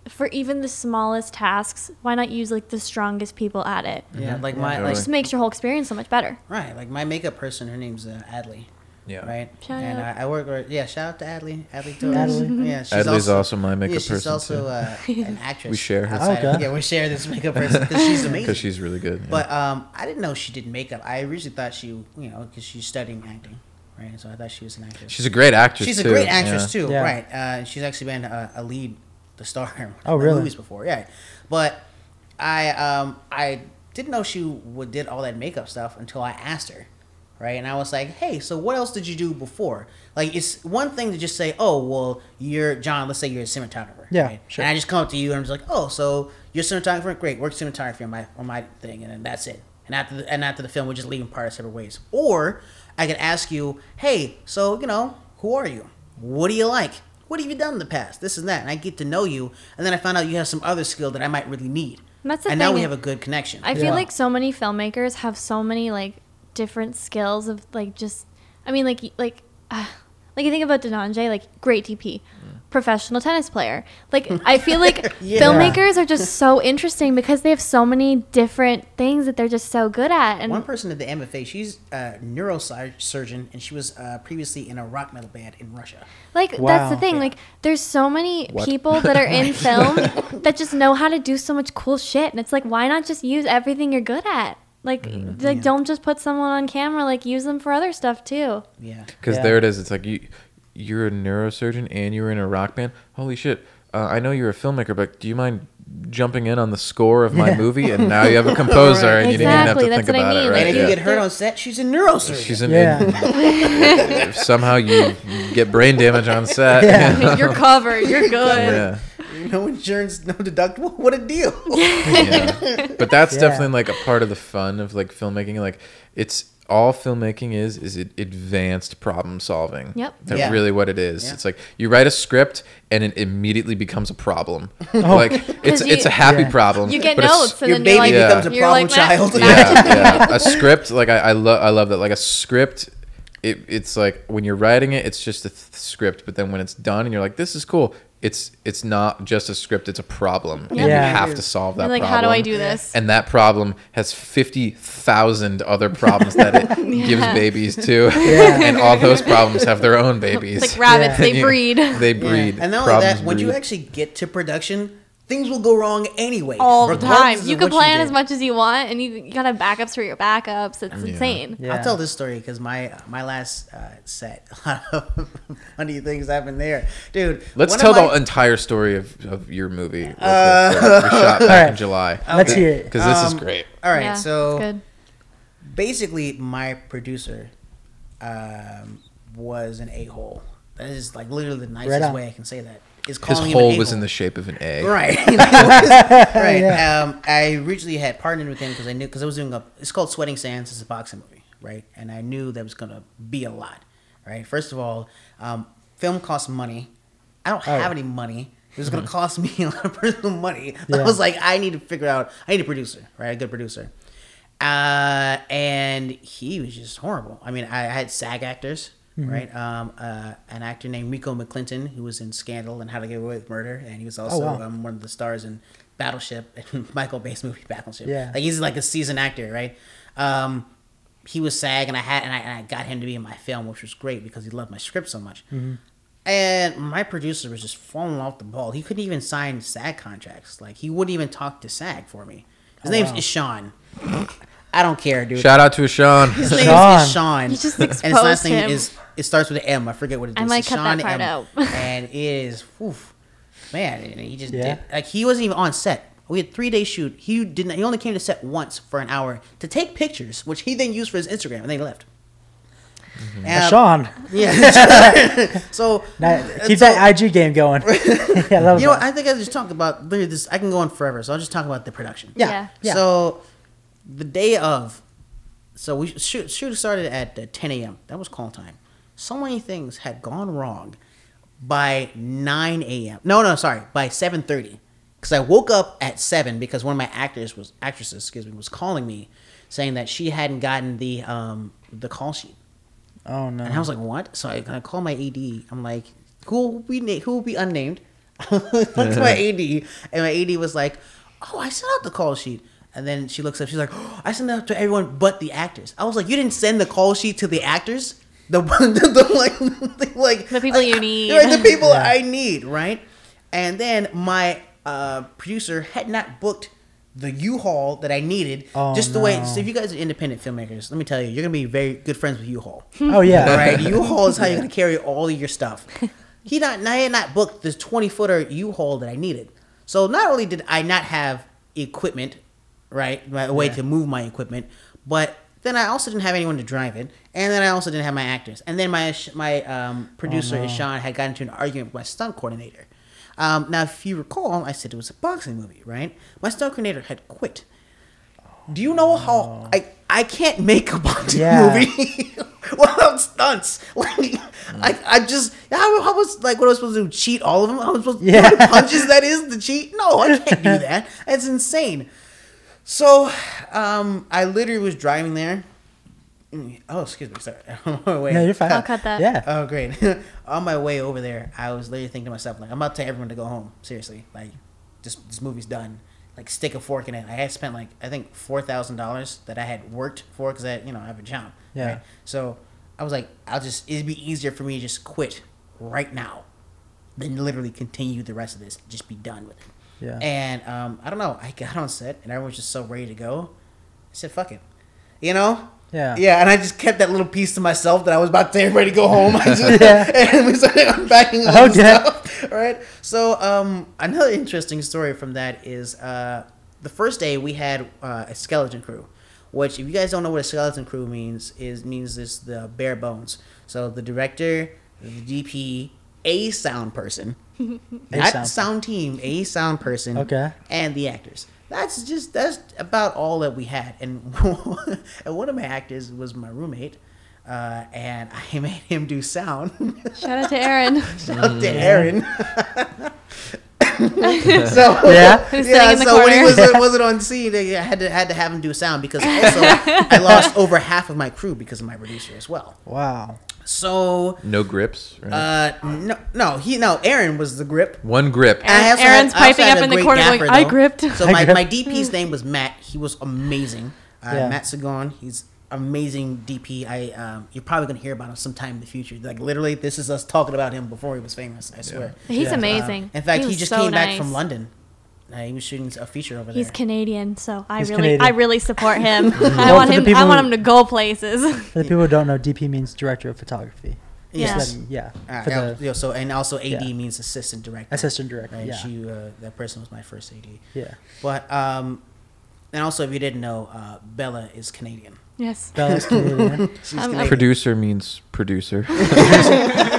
for even the smallest tasks why not use like the strongest people at it Yeah, like Yeah. my Totally. like just makes your whole experience so much better right, like my makeup person. Her name's uh, Adley. Yeah. Right, Shout and out. I, I work. with- Yeah, shout out to Adley. Adley Torres. Adley. Yeah, she's Adley's also, also my makeup person. yeah, she's person also uh, an actress. We share her. outside of- Okay. yeah, we share this makeup person because she's amazing. Because she's really good. yeah. But um, I didn't know she did makeup. I originally thought she, you know, because she's studying acting, right? So I thought she was an actress. she's a great actress. She's a great actress yeah. too, Yeah. right? Uh, she's actually been a, a lead, the star in Oh, in really? movies before, yeah. But I um I didn't know she would did all that makeup stuff until I asked her, right? And I was like, hey, so what else did you do before? Like, it's one thing to just say, oh, well, you're John. Let's say you're a cinematographer, Yeah, right? sure. And I just come up to you and I'm just like, oh, so you're a cinematographer, great, work cinematography on my on my thing, and then that's it. And after the, and after the film, we're just leaving parts separate ways. Or I could ask you, hey, so you know, who are you? What do you like? What have you done in the past? This and that, and I get to know you, and then I find out you have some other skill that I might really need. That's the and now we have a good connection. I feel Yeah. like so many filmmakers have so many like different skills of like just I mean like like uh, like you think about Denanjay like great DP professional tennis player like I feel like Yeah. filmmakers are just so interesting because they have so many different things that they're just so good at and One person at the MFA, she's a neurosurgeon, and she was uh, previously in a rock metal band in Russia. Like that's the thing. Yeah. Like there's so many What? people that are in film that just know how to do so much cool shit, and it's like why not just use everything you're good at? Like Mm-hmm. like Yeah. don't just put someone on camera. Like use them for other stuff too. Yeah. Because Yeah. there it is. It's like you, you're a neurosurgeon and you're in a rock band. Holy shit! Uh, I know you're a filmmaker, but do you mind jumping in on the score of my Yeah. movie? And now you have a composer, Right. and you didn't even have to Exactly, think that's what I about it, right? And if Yeah. you get hurt on set, she's a neurosurgeon. She's in. Yeah. if somehow you get brain damage on set. Yeah. you're covered. You're good. yeah. no insurance, no deductible. What a deal! yeah. But that's Yeah. definitely like a part of the fun of like filmmaking. Like it's all filmmaking is is it advanced problem solving. Yep. That's Yeah. really what it is. Yeah. It's like you write a script and it immediately becomes a problem. Oh. Like it's you- it's a happy Yeah. problem. You get but a s- notes, and Your then you're baby like, Yeah. becomes a you're problem like, "Matt- child. Yeah, yeah. A script, like I, I love, I love that. Like a script, it, it's like when you're writing it, it's just a th- script. But then when it's done, and you're like, this is cool. It's it's not just a script. It's a problem, and you have to solve that. You're like, problem. how do I do this? And that problem has fifty thousand other problems that it gives babies to, Yeah. and all those problems have their own babies. It's like rabbits, Yeah. they breed They Yeah. breed. And not only that, when you actually get to production, things will go wrong anyway. all the time. You can plan did. as much as you want, and you, you gotta have backups for your backups. It's Yeah. insane. Yeah. I'll tell this story because my my last uh, set, a lot of funny things happened there, dude. Let's tell my- the entire story of, of your movie. real quick, Uh, that shot back in Alright. July. Let's hear it. Because this is Um, great. All right, yeah, so basically, my producer um, was an a hole. That is like literally the nicest on. way I can say that. Is His calling him hole an was in the shape of an egg. Right. right. Yeah. Um, I originally had partnered with him because I knew because I was doing a. It's called Sweating Sands. It's a boxing movie, right? And I knew that was gonna be a lot, right? First of all, um, film costs money. I don't Oh. have any money. It was gonna cost me a lot of personal money. I was like, I need to figure out. I need a producer, right? A good producer. Uh, and he was just horrible. I mean, I had SAG actors, right? Um, uh, an actor named Rico McClinton, who was in Scandal and How to Get Away with Murder, and he was also wow. um, one of the stars in Battleship and Michael Bay's movie Battleship. Yeah. like he's like a seasoned actor, right? Um, he was SAG, and I had and I, and I got him to be in my film, which was great because he loved my script so much. And my producer was just falling off the ball. He couldn't even sign SAG contracts. Like he wouldn't even talk to SAG for me. His Oh, name's wow. Ishan. I don't care, dude. Shout out to Sean. His name Sean. is Ishan. You just and his last exposed name is it starts with an M. I forget what it is. I might cut that part M. out. and it is, oof, man. He just Yeah. did like he wasn't even on set. We had three day shoot. He didn't. He only came to set once for an hour to take pictures, which he then used for his Instagram, and then he left. Mm-hmm. And, uh, Sean, Yeah. so now, keep so- that IG game going. yeah, I love You know, what? I think I just talk about this. I can go on forever, so I'll just talk about the production. yeah, Yeah. yeah. So the day of, so we shoot shoot started at uh, 10 a.m. That was call time. so many things had gone wrong by 9 a.m. No, no, sorry, by 7:30. Because I woke up at seven because one of my actors was actresses, excuse me, was calling me, saying that she hadn't gotten the um the call sheet. Oh no. And I was like, what? So I, I call my AD. I'm like, who will be na- who will be unnamed? Look to my AD, and my AD was like, oh, I sent out the call sheet. And then she looks up. She's like, oh, I sent that to everyone but the actors. I was like, you didn't send the call sheet to the actors. The, the, the like, the, like The people you need. right? The people Yeah. I need, right? And then my uh, producer had not booked the U-Haul that I needed. Oh, just the way. So if you guys are independent filmmakers, let me tell you, you're gonna be very good friends with U-Haul. oh yeah. right. U-Haul is how you're gonna carry all of your stuff. He not, I had not booked this 20 footer U-Haul that I needed. So not only did I not have equipment, right, my way Yeah. to move my equipment, but then I also didn't have anyone to drive it, and then I also didn't have my actors, and then my my um, producer Oh, no. Ishan had gotten into an argument with my stunt coordinator. Um, now, if you recall, I said it was a boxing movie, right? My stunt coordinator had quit. Do you know how I I can't make a boxing Yeah. movie without stunts? Like I, I just I, I was like, what I was I supposed to do? Cheat all of them? I was supposed to Yeah. yeah. punches. That is the cheat? No, I can't do that. It's insane. So, um, I literally was driving there. Oh, excuse me, sorry. On my way. No, you're fine. I'll cut that. Yeah. Oh, great. On my way over there, I was literally thinking to myself, like, I'm about to tell everyone to go home. Seriously. Like, this, this movie's done. Like, stick a fork in it. I had spent, like, I think $4,000 that I had worked for because I, you know, I have a job. Yeah. Right? So I was like, I'll just, it'd be easier for me to just quit right now than literally continue the rest of this. Just be done with it. Yeah. And um, I don't know. I got on set and everyone was just so ready to go. I said, fuck it. You know? Yeah. Yeah, and I just kept that little piece to myself that I was about to everybody to go home. I just, Yeah. And we started unpacking all Okay. stuff. Right? So, um, another interesting story from that is uh, the first day we had uh, a skeleton crew, which, if you guys don't know what a skeleton crew means, is means this the bare bones. So, the director, the DP, a sound person, not sound- sound team, a sound person, Okay. and the actors. That's just that's about all that we had. And, and one of my actors was my roommate, uh, and I made him do sound. Shout out to Aaron. Shout out to Aaron. so Yeah. Who's sitting in so when he corner. was wasn't on scene, I had to had to have him do sound because also I lost over half of my crew because of my producer as well. Wow. So No grips. Right? uh, no, no, he no. Aaron was the grip. One grip. And I also Aaron's had- piping up in the great corner going, "I gripped." So I my, gripped. my DP's name was Matt. He was amazing. Uh, Yeah. Matt Sagon. He's amazing DP. I um, you're probably gonna hear about him sometime in the future. Like literally, this is us talking about him before he was famous. I swear. He's Yeah. amazing. In fact, he, was just so came back from London. Uh, he was shooting a feature over there. He's. Canadian, so I He's really, Canadian. I really support him. I want him. I want who- him to go places. For the people who don't know, DP means director of photography. Yeah. Just letting- yeah. Uh, yeah, the yeah, so and also AD Yeah. means assistant director. assistant director. Right. Yeah. She uh, that person was my first AD. yeah. But um, and also if you didn't know, uh, Bella is Canadian. Yes. Bella's Canadian. I'm- I'm- Canadian. Producer means producer.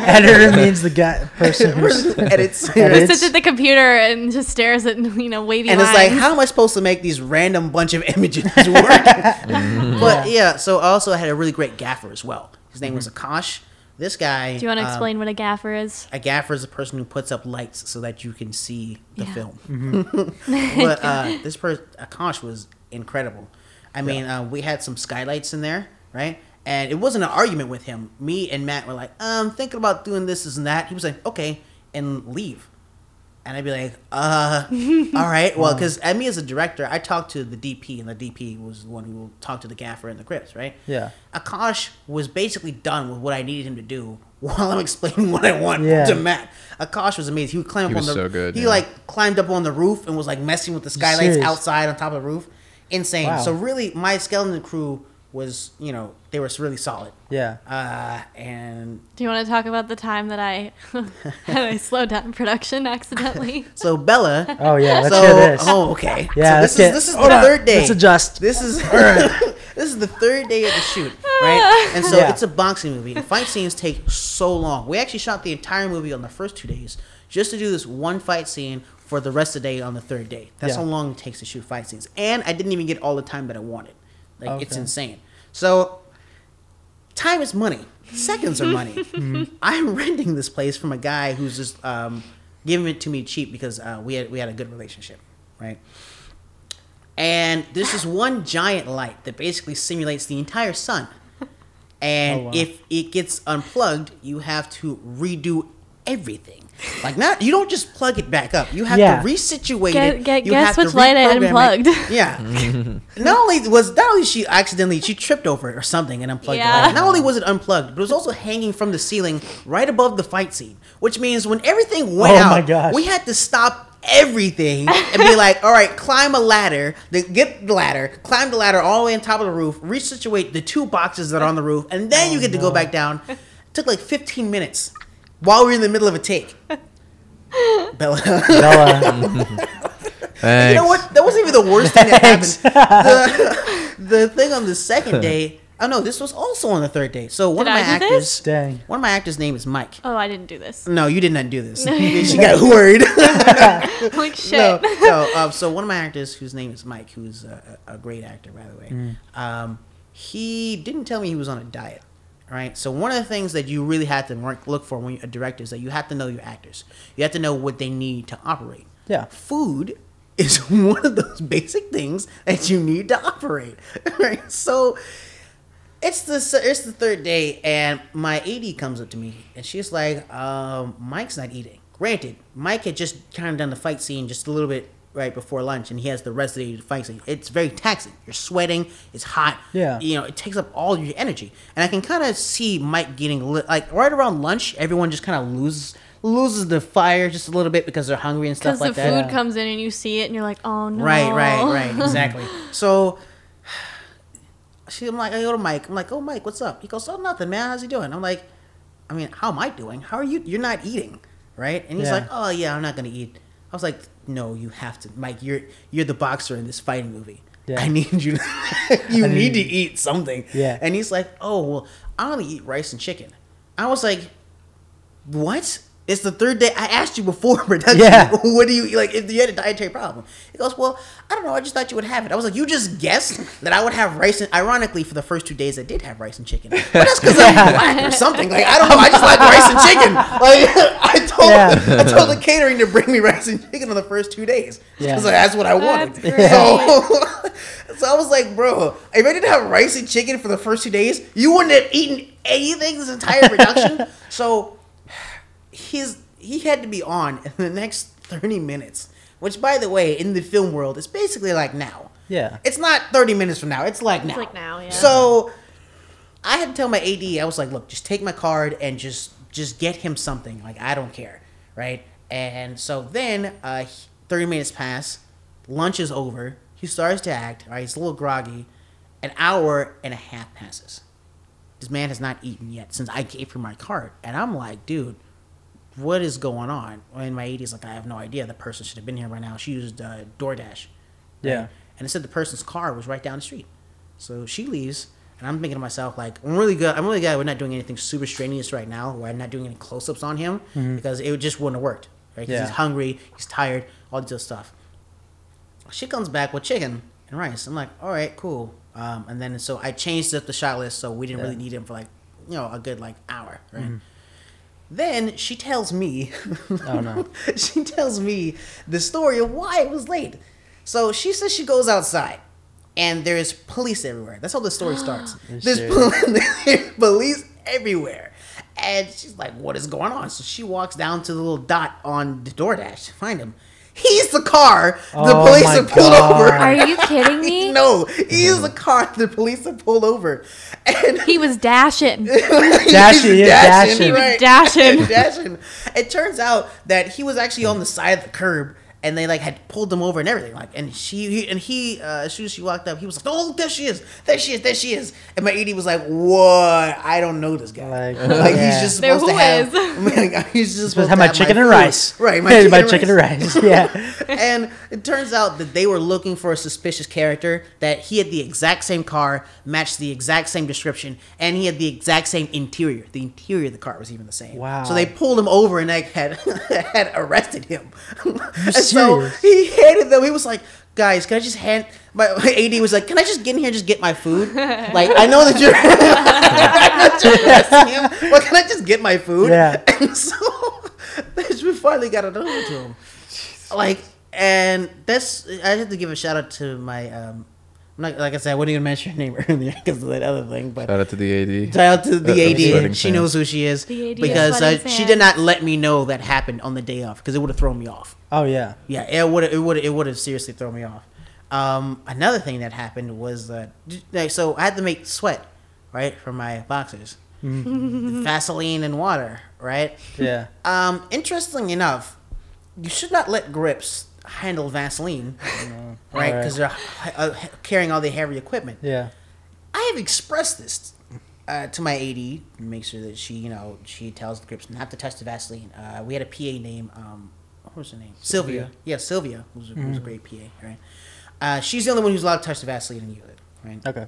Editor means the guy person who edits. He Edits. sits at the computer and just stares at you know wavy and it's like, how am I supposed to make these random bunch of images work? But yeah, so also I also had a really great gaffer as well. His name was Akash. This guy. Do you want to um, explain what a gaffer is? a gaffer is a person who puts up lights so that you can see the Yeah. film. but uh, this person, Akash, was incredible. I mean, uh, we had some skylights in there, right? And it wasn't an argument with him. Me and Matt were like, I'm thinking about doing this, this, and that. He was like, okay, and leave. And I'd be like, uh, all right. Well, because at me as a director, I talked to the DP, and the DP was the one who talked to the gaffer and the grips, right? Yeah. Akash was basically done with what I needed him to do while I'm explaining what I want Yeah. to Matt. Akash was amazing. He would climb He on was the so good, He yeah. like climbed up on the roof and was like messing with the skylights serious? outside on top of the roof. Insane. Wow. So really, my skeleton crew was you know they were really solid. Yeah. Uh, and Do you want to talk about the time that I I slowed down production accidentally? so Bella. Oh yeah. Let's so hear this. oh okay. Yeah, So this get- is this is hold the on. third day. Let's adjust. This is this is the third day of the shoot, right? And so Yeah. it's a boxing movie. And fight scenes take so long. We actually shot the entire movie on the first two days just to do this one fight scene for the rest of the day on the third day. That's Yeah. how long it takes to shoot fight scenes. And I didn't even get all the time that I wanted. Like it's insane. So time is money. Seconds are money. I'm renting this place from a guy who's just um, giving it to me cheap because uh, we had we had a good relationship, right? And there's this one giant light that basically simulates the entire sun. And Oh, wow. if it gets unplugged, you have to redo everything. Like not, you don't just plug it back up. You have Yeah. to resituate Get- it. get- You guess have to which light I reprogram it. unplugged. Yeah. not only was not only she accidentally she tripped over it or something and unplugged Yeah. it. Not only was it unplugged, but it was also hanging from the ceiling right above the fight scene. Which means when everything went Oh out, we had to stop everything and be like, all right, climb a ladder, then get the ladder, climb the ladder all the way on top of the roof, resituate the two boxes that are on the roof, and then oh you get to go back down. It took like 15 minutes while we were in the middle of a take. Bella. Bella. Thanks. You know what? That wasn't even the worst thing that happened. The, the thing on the second day, oh no, this was also on the third day. So one Did of my I do actors, this? Dang. one of my actors' name is Mike. Oh, I didn't do this. No, you did not do this. she got worried. like shit. no, no. Um, so one of my actors, whose name is Mike, who's a, a a great actor, by the way, um, he didn't tell me he was on a diet. Right. So one of the things that you really have to work, look for when you're a director is that you have to know your actors. You have to know what they need to operate. Yeah. Food is one of those basic things that you need to operate. Right. So it's the it's the third day, and my AD comes up to me, and she's like, um, "Mike's not eating." Granted, Mike had just kind of done the fight scene just a little bit right before lunch, and he has the rest of the day to fight scene. It's very taxing. You're sweating. It's hot. Yeah. You know, it takes up all your energy, and I can kind of see Mike getting lit. Like right around lunch, everyone just kind of loses loses the fire just a little bit because they're hungry and stuff like that. Because the that. food comes in and you see it and you're like, oh no. Right, right, right. Exactly. so she, I'm like, I go to Mike. I'm like, oh, Mike, what's up? He goes, oh, nothing, man. How's he doing? I'm like, I mean, how am I doing? How are you? You're not eating, right? And he's Yeah. like, oh yeah, I'm not gonna eat. I was like, no, you have to, Mike. You're you're the boxer in this fighting movie. Yeah. I need you. you I need need- to eat something. Yeah. And he's like, oh well, I only eat rice and chicken. I was like, what? It's the third day. I asked you before production. Yeah. What do you like? If you had a dietary problem, he goes, "Well, I don't know. I just thought you would have it." I was like, "You just guessed that I would have rice." And ironically, for the first two days, I did have rice and chicken, but that's because I'm black or something. Like I don't know. I just like rice and chicken. Like I told, Yeah. I told the catering to bring me rice and chicken on the first two days Yeah. because that's what I wanted. That's So, so I was like, "Bro, if I didn't have rice and chicken for the first two days, you wouldn't have eaten anything this entire production." so his he had to be on in the next 30 minutes which by the way in the film world is basically like now Yeah. it's not 30 minutes from now it's like now like now, yeah. so i had to tell my ad i was like look just take my card and just just get him something like i don't care right and so then uh 30 minutes pass lunch is over he starts to act right he's a little groggy an hour and a half passes this man has not eaten yet since I gave him my card. And I'm like, dude, what is going on? And my AD's like, I have no idea. The person should have been here by now. She used uh, DoorDash. Yeah. And it said the person's car was right down the street. So she leaves. And I'm thinking to myself, like, I'm really good. I'm really glad we're not doing anything super strenuous right now, where I'm not doing any close ups on him, because it just wouldn't have worked. Right? Yeah. he's hungry, he's tired, all this other stuff. She comes back with chicken and rice. I'm like, all right, cool. Um, and then so I changed up the shot list, so we didn't really need him for like, you know, a good like hour, right? Then she tells me, Oh, no. she tells me the story of why it was late. So she says she goes outside, and there's police everywhere. That's how the story starts. There's pol- police everywhere, and she's like, "What is going on?" So she walks down to the little dot on the DoorDash to find him. He's the car the Oh police have pulled God. over. Are you kidding me? no, he's the car the police have pulled over, and He was dashing. Dashing, He's yeah, dashing. He was right. dashing. dashing. It turns out that he was actually on the side of the curb, and they like had pulled him over and everything. Like, and she he, and he uh, as soon as she walked up, he was like, "Oh, there she is, there she is, there she is." And my AD was like, "What? I don't know this guy. Like, Like, yeah. he's just There supposed to have. like, he's just supposed Supposed to to have my chicken and food. rice. right? My, my chicken and rice. Yeah. and it turns out that they were looking for a suspicious character that he had the exact same car, matched the exact same description, and he had the exact same interior. The interior of the car was even the same. Wow. So they pulled him over and like had had arrested him. As so he hated them. He was like, "Guys, can I just hand?" My AD was like, "Can I just get in here and just get my food?" like, I know that you're, I know that you're asking him, but can I just get my food? Yeah. And so we finally got it over to him. Like, and that's I have to give a shout out to my. um I'm not, like I said, I wouldn't even mention her name earlier because of that other thing, but Shout out to the AD. Shout out to Uh, the of Sweating AD. She Sands. knows who she is The AD of because uh, she did not let me know that happened on the day off because it would have thrown me off. Oh yeah. Yeah, it would it would it would have seriously thrown me off. Um, another thing that happened was that like, so I had to make sweat, right, for my boxers, Vaseline and water, right. Yeah. Um, interesting enough, you should not let grips handle Vaseline, right, because they're uh, carrying all the heavy equipment. Yeah. I have expressed this uh, to my AD, make sure that she, you know, she tells the grips not to touch the Vaseline. Uh, we had a PA name, um, what was her name? Sylvia. Sylvia. Yeah, Sylvia was, was a great PA, right? Uh, she's the only one who's allowed to touch the Vaseline and use it, right? Okay.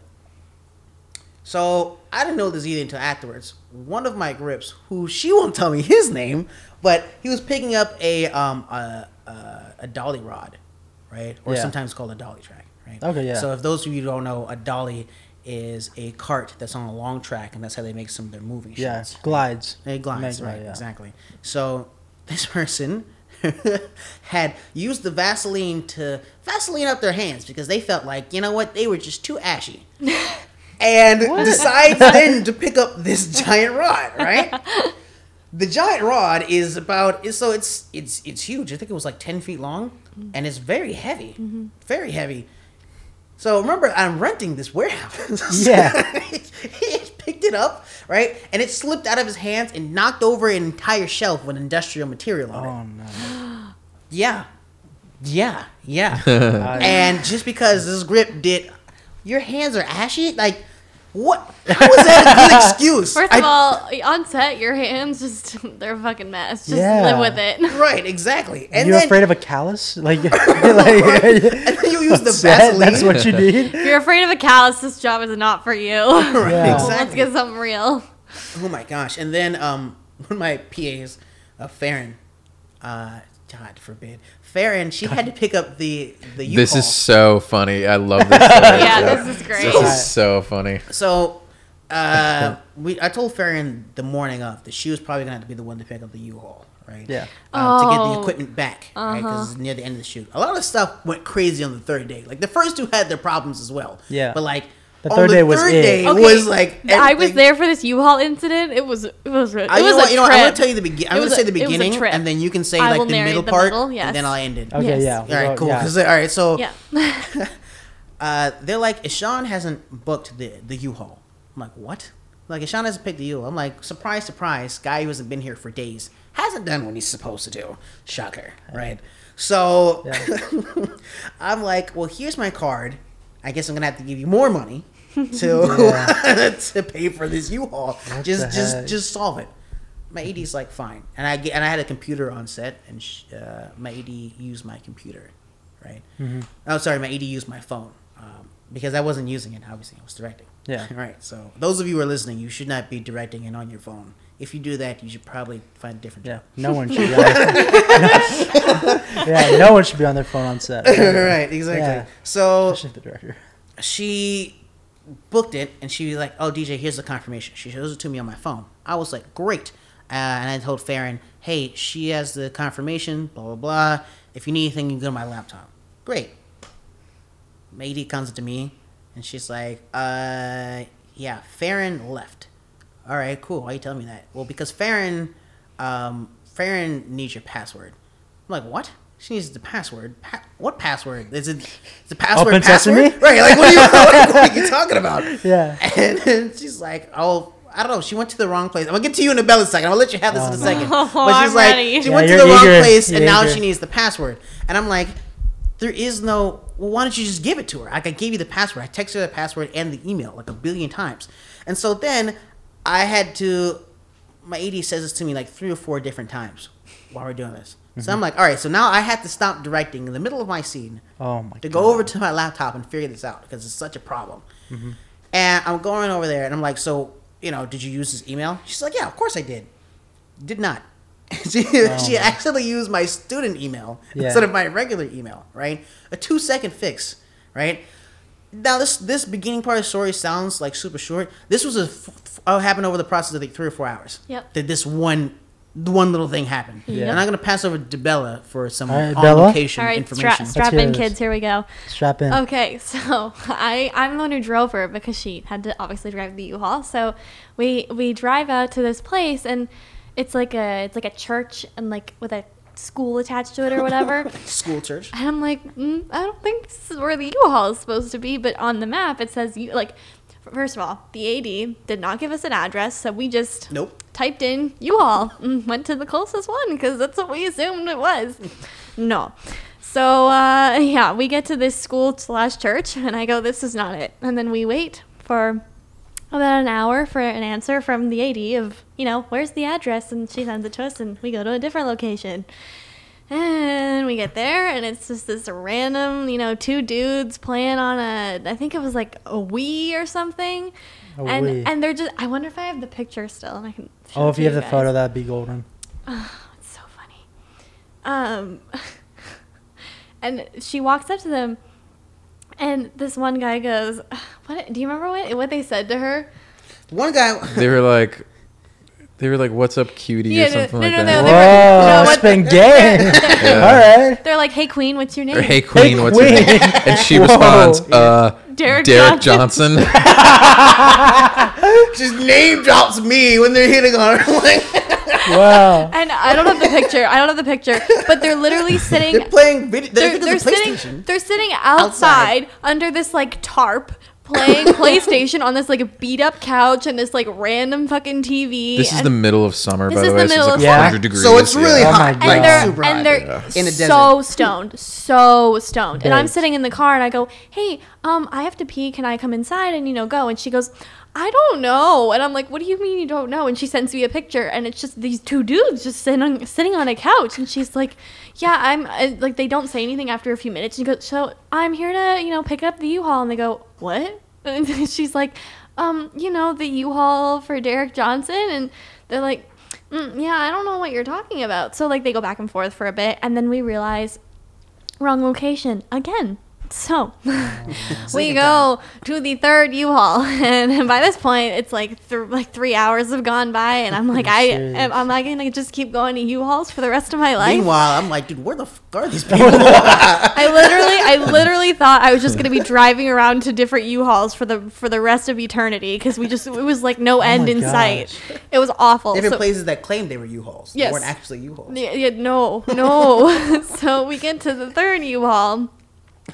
So I didn't know this either until afterwards. One of my grips, who she won't tell me his name, but he was picking up a um a a, a dolly rod, right, or Yeah. sometimes called a dolly track, right? Okay, yeah. So if those of you don't know, a dolly is a cart that's on a long track, and that's how they make some of their movie Yeah. shots. Glides. They glides, Make- right? yeah. Exactly. So this person had used the Vaseline to Vaseline up their hands because they felt like you know what they were just too ashy, and decides then to pick up this giant rod. Right. The giant rod is about so it's it's it's huge. I think it was like ten feet long, mm-hmm. and it's very heavy, mm-hmm. very heavy. So remember, I'm renting this warehouse. Yeah. he picked it up, right, and it slipped out of his hands and knocked over an entire shelf with industrial material on it. Oh no. Yeah, yeah, yeah. And just because this grip did, your hands are ashy. Like, what? How is that a good excuse? First I- of all, on set, your hands just, they're a fucking mess. Just Yeah. live with it. right, exactly. And you then, afraid of a callus? Like, like and then you use the that's, that- Vaseline. that's what you need. If you're afraid of a callus, this job is not for you. right, Yeah. Let's get something real. Oh my gosh! And then um, one of my PAs, uh, Farron, uh, God forbid, Farron, she had to pick up the the U-Haul. This is so funny. I love this. Story. Yeah, this is great. This is so funny. So, uh, we I told Farron the morning of that she was probably gonna have to be the one to pick up the U-Haul, right? Yeah. Um, To get Oh. the equipment back, right? Because it's near the end of the shoot. A lot of stuff went crazy on the third day. Like the first two had their problems as well. Yeah. But like The on third the day was third it. day Okay, was like I was there for this U-Haul incident. It was it was it I, you was know a what? You know what? I'm gonna tell you the beginning. I'm gonna say the it was a beginning, and then you can say I like the middle the part, middle, yes. and then I'll end it. Okay. Yes. Yeah. All right, cool. yeah. 'Cause, all right, so Yeah. uh, they're like, Ishan hasn't booked the the U-Haul. I'm like, what? Like Ishan hasn't picked the U. I'm like, surprise, surprise. Guy who hasn't been here for days hasn't done what he's supposed to do. Shocker, right? So I'm like, well, here's my card. I guess I'm gonna have to give you more money to to pay for this U-Haul. just just heck? just solve it. My AD's like fine, and I get, and I had a computer on set, and sh- uh, my AD used my computer, right? Oh, sorry, my AD used my phone um, because I wasn't using it. Obviously, I was directing. Yeah. right. So those of you who are listening, you should not be directing it on your phone. If you do that, you should probably find a different Yeah. job. No one should be on their Yeah, no one should be on their phone on set. right. Exactly. Yeah. So Especially the director. she booked it and she was like, "Oh, DJ, here's the confirmation." She shows it to me on my phone. I was like, "Great," uh, and I told Farron, "Hey, she has the confirmation. Blah blah blah. If you need anything, you can go to my laptop." Great. My AD comes to me and she's like, "Uh, yeah, Farron left." All right, cool. Why you telling me that? Well, because Farron, um, Farron needs your password. I'm like, what? She needs the password. Pa- what password? Is it the password? Open password? Sesame? Right? Like, what are you, what are you talking about? Yeah. And then she's like, oh. I don't know. She went to the wrong place. I'm gonna get to you in a bell in a second. I'm gonna let you have this in a oh, second. Oh, but she's I'm like, ready. she Yeah, went to the wrong place, and You're now eager. she needs the password. And I'm like, there is no. Well, why don't you just give it to her? Like I gave you the password. I texted her the password and the email like a billion times. And so then I had to. My AD says this to me like three or four different times while we're doing this. So I'm like, all right. So now I have to stop directing in the middle of my scene Oh my to god. go over to my laptop and figure this out because it's such a problem. And I'm going over there and I'm like, so, you know, did you use his email? She's like, yeah, of course I did. Did not. she, she actually used my student email Yeah. instead of my regular email, right? A two second fix, right? Now this this beginning part of the story sounds like super short. This was a f- f- uh, happened over the process of like three or four hours. Yep. That this one one little thing happened. Yep. And I'm gonna pass over to Bella for some All right, on Bella? location All right, information. strap, strap in, kids. Here we go. Strap in. Okay, so I I'm the one who drove her because she had to obviously drive the U-Haul. So we we drive out to this place and it's like a it's like a church and like with a school attached to it or whatever. School church. And I'm like, mm, I don't think this is where the U-Haul is supposed to be. But on the map, it says you like. First of all, the AD did not give us an address, so we just Nope. typed in U-Haul and went to the closest one because that's what we assumed it was. No. So uh, yeah, we get to this school slash church, and I go, "This is not it." And then we wait for about an hour for an answer from the AD of, you know, where's the address, and she sends it to us, and we go to a different location. And we get there, and it's just this random, you know, two dudes playing on a, I think it was like a Wii or something. A and Wii. and they're just, I wonder if I have the picture still, and I can. show Oh, if you have the photo, that'd be golden. Oh, It's so funny. Um, and she walks up to them, and this one guy goes, "What? Do you remember what what they said to her?" One guy. They were like, they were like, "What's up, cutie?" Yeah, or no- something no, like no, that. no, they were- no, Whoa, what- spin game. Yeah. All right. They're like, "Hey, Queen, what's your name?" Or, hey, queen, what's your name? And she Whoa. responds, "Uh, Derek Derek Johnson." Johnson." just name drops me when they're hitting on her. like, Wow. And I don't have the picture. I don't have the picture, but they're literally sitting. they're playing video. they're, They're, they're they're sitting they're sitting outside, under this like tarp playing PlayStation on this like beat up couch and this like random fucking TV. This is and, the middle of summer, This by is the the way. So it's middle like of summer. 100 degrees. So it's really yeah. Oh my hot. God. like and they're super and they're Yeah. In a so desert. stoned, so stoned. And I'm Baked. sitting in the car and I go, "Hey, um, I have to pee. Can I come inside and you know go?" And she goes, "I don't know." And I'm like, "What do you mean you don't know?" And she sends me a picture and it's just these two dudes just sitting on, sitting on a couch and she's like, "Yeah, I'm uh, like they don't say anything after a few minutes." And she goes, "So I'm here to you know pick up the U-Haul." And they go, "What?" And she's like, um, you know, the U-Haul for Derek Johnson. And they're like, mm, yeah, I don't know what you're talking about. So, like, they go back and forth for a bit. And then we realize, wrong location again. So we go to the third U-Haul, and by this point, it's like th- like three hours have gone by, and I'm like, I am, am I gonna just keep going to U-Hauls for the rest of my life? Meanwhile, I'm like, dude, where the fuck are these people? I literally, I literally thought I was just gonna be driving around to different U-Hauls for the for the rest of eternity because we just it was like no oh end Oh in sight. It was awful. Different So- places that claimed they were U-Hauls. Yes. They weren't actually U-Hauls. Yeah, yeah, no, no. so we get to the third U-Haul.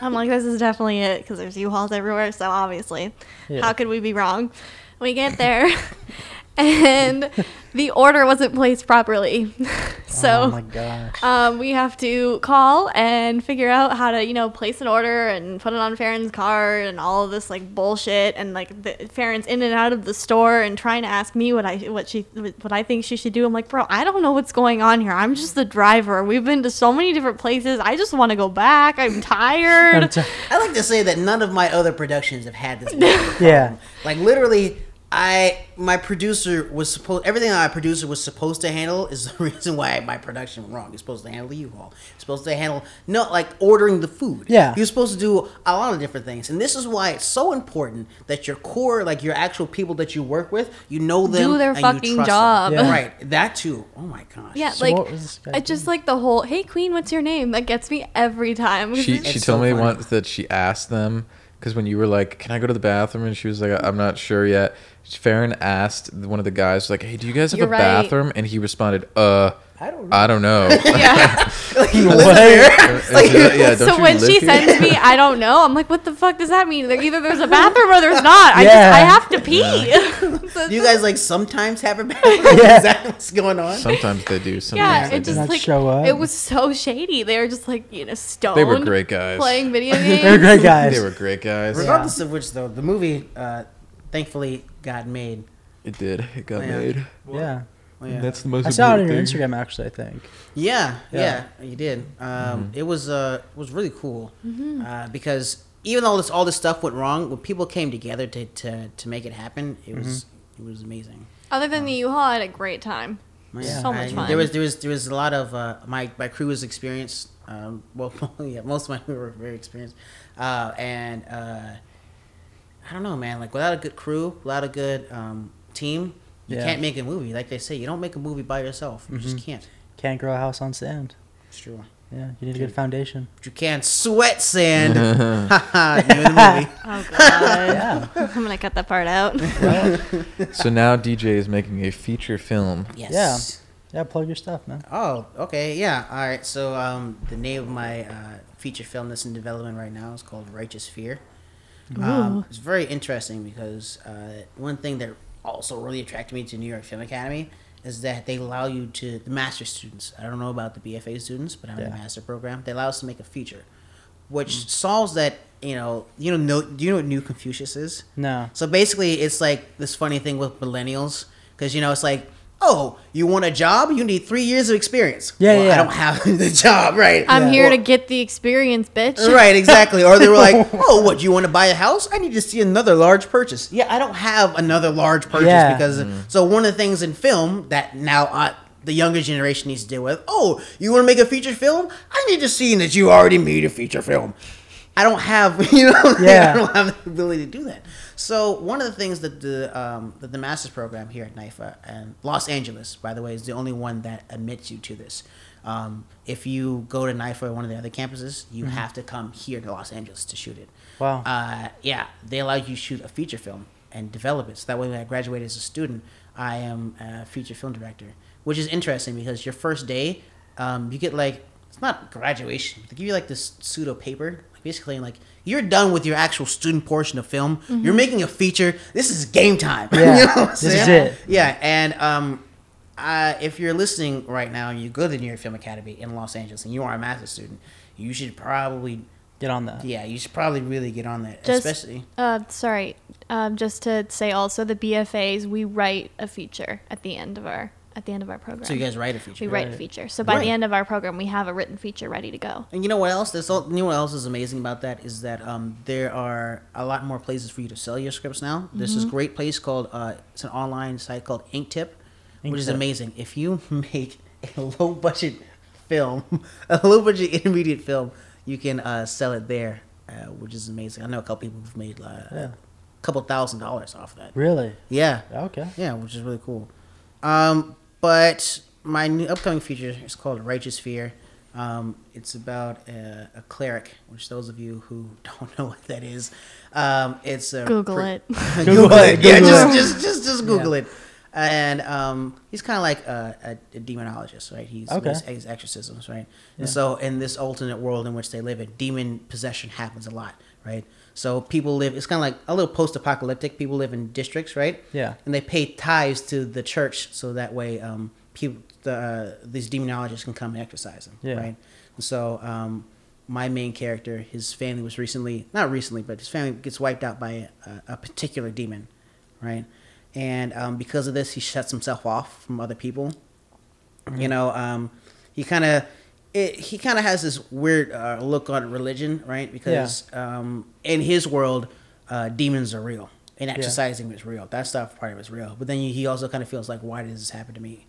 I'm like, this is definitely it because there's U-Hauls everywhere. So obviously, Yeah. how could we be wrong? We get there, and the order wasn't placed properly. so oh my gosh. um, we have to call and figure out how to, you know, place an order and put it on Farron's card and all of this like bullshit and like the, Farron's in and out of the store and trying to ask me what I what she what I think she should do. I'm like, bro, I don't know what's going on here. I'm just the driver. We've been to so many different places. I just want to go back. I'm tired. I'm t- I like to say that none of my other productions have had this. problem. yeah. Like literally, I my producer was supposed everything that my producer was supposed to handle is the reason why my production went wrong. He's supposed to handle the U-Haul. He's supposed to handle no like ordering the food. Yeah. He was supposed to do a lot of different things, and this is why it's so important that your core, like your actual people that you work with, you know them, Do their and you fucking trust job. Them. Yeah. Right. That too. Oh my gosh. yeah, So like what was this guy it's just like the whole "Hey Queen, what's your name?" that gets me every time. She she told so me funny. once that she asked them because when you were like, "Can I go to the bathroom?" and she was like, "I'm not sure yet." Farron asked one of the guys like, "Hey, do you guys have You're a right. bathroom?" And he responded, "Uh, I don't know. I don't know." yeah. like What? Like, yeah, so when she here? sends me, I don't know. I'm like, what the fuck does that mean? There, either there's a bathroom or there's not. I Yeah. just I have to pee. So Do you guys like sometimes have a bathroom? Yeah. Is that what's going on? Sometimes they do. Sometimes yeah, they it just Not like show up. it was so shady. They were just like you know stoned. They were great guys. Playing video games. They're great guys. They were great guys. Regardless of which, though, the movie uh, thankfully got made. It did. It got Yeah. made. Yeah. Oh, yeah. That's the most. I saw it on important your thing. Instagram actually. I think. Yeah, Yeah. yeah, you did. Um, Mm-hmm. It was uh, it was really cool Mm-hmm. uh, because even though this all this stuff went wrong, when people came together to, to, to make it happen, it was Mm-hmm. it was amazing. Other than the U-Haul, I had a great time. Yeah, So much I- fun. There was there was there was a lot of uh, my my crew was experienced. Um, well, yeah, most of my crew were very experienced, uh, and uh, I don't know, man. Like without a good crew, without a good um, team, you Yeah. can't make a movie. Like they say, you don't make a movie by yourself. You just Mhm. can't. Can't grow a house on sand. It's true. Yeah, you need a good foundation. But you can't sweat sand. Haha, Name of the movie. Oh god. Yeah. I'm gonna cut that part out. so now DJ is making a feature film. Yes. Yeah, plug your stuff, man. Oh, okay, yeah. All right. So, um, the name of my uh, feature film that's in development right now is called Righteous Fear. Um, it's very interesting because uh, one thing that also really attracted me to New York Film Academy is that they allow you to the master students. I don't know about the BFA students, but I'm in the master program. They allow us to make a feature, which solves that. You know, you know, no, do you know what New Confucius is? No. So basically, it's like this funny thing with millennials because you know it's like, oh, you want a job? You need three years of experience. Yeah, well, yeah. I don't have the job, right? I'm Yeah. here Well, to get the experience, bitch. Right, exactly. Or they were like, "Oh, what? You want to buy a house? I need to see another large purchase." Yeah, I don't have another large purchase Yeah. because so one of the things in film that now uh, the younger generation needs to deal with. Oh, you want to make a feature film? I need to see that you already made a feature film. I don't have, you know, Yeah. I don't have the ability to do that. So one of the things that the um, that the master's program here at NYFA and Los Angeles, by the way, is the only one that admits you to this. Um, if you go to NYFA or one of the other campuses, you have to come here to Los Angeles to shoot it. Wow. Uh, yeah, they allow you to shoot a feature film and develop it. So that way, when I graduate as a student, I am a feature film director, which is interesting because your first day, um, you get like it's not graduation. They give you like this pseudo paper, basically like you're done with your actual student portion of film. You're making a feature. This is game time. Yeah, you know this is it. Yeah, and um, uh, if you're listening right now and you go to the New York Film Academy in Los Angeles and you are a master's student, you should probably Get on that. yeah, you should probably really get on that, Just- especially. Uh, sorry. Um, just to say also the BFAs, we write a feature at the end of our at the end of our program. So you guys write a feature. we write a feature. So by Right. the end of our program, we have a written feature ready to go. And you know what else? There's all, you know what else is amazing about that is that um, there are a lot more places for you to sell your scripts now. There's Mm-hmm. this great place called uh, it's an online site called Inktip, which is amazing. If you make a low budget film, a low budget intermediate film, you can uh, sell it there, uh, which is amazing. I know a couple people who've made uh, Yeah. a couple thousand dollars off that. Really? Yeah, Okay. yeah, which is really cool. Um, but my new upcoming feature is called Righteous Fear. Um, it's about a, a cleric, which those of you who don't know what that is, um, it's a Google pre- it. Google it. Yeah, Google just, it. just just just Google it. And um, he's kind of like a, a, a demonologist, right? He's Okay. he's, he's exorcisms, right? Yeah. And so in this alternate world in which they live in, demon possession happens a lot, right? So people live. It's kind of like a little post-apocalyptic. People live in districts, right? Yeah. and they pay tithes to the church so that way um, people the, uh, these demonologists can come and exercise them Yeah. right and so um, my main character his family was recently not recently but his family gets wiped out by a, a particular demon right and um, because of this he shuts himself off from other people you know um, he kind of he kind of has this weird uh, look on religion right? Because um, in his world uh, demons are real and exercising is real. That stuff part of it is real. But then he also kind of feels like why did this happen to me?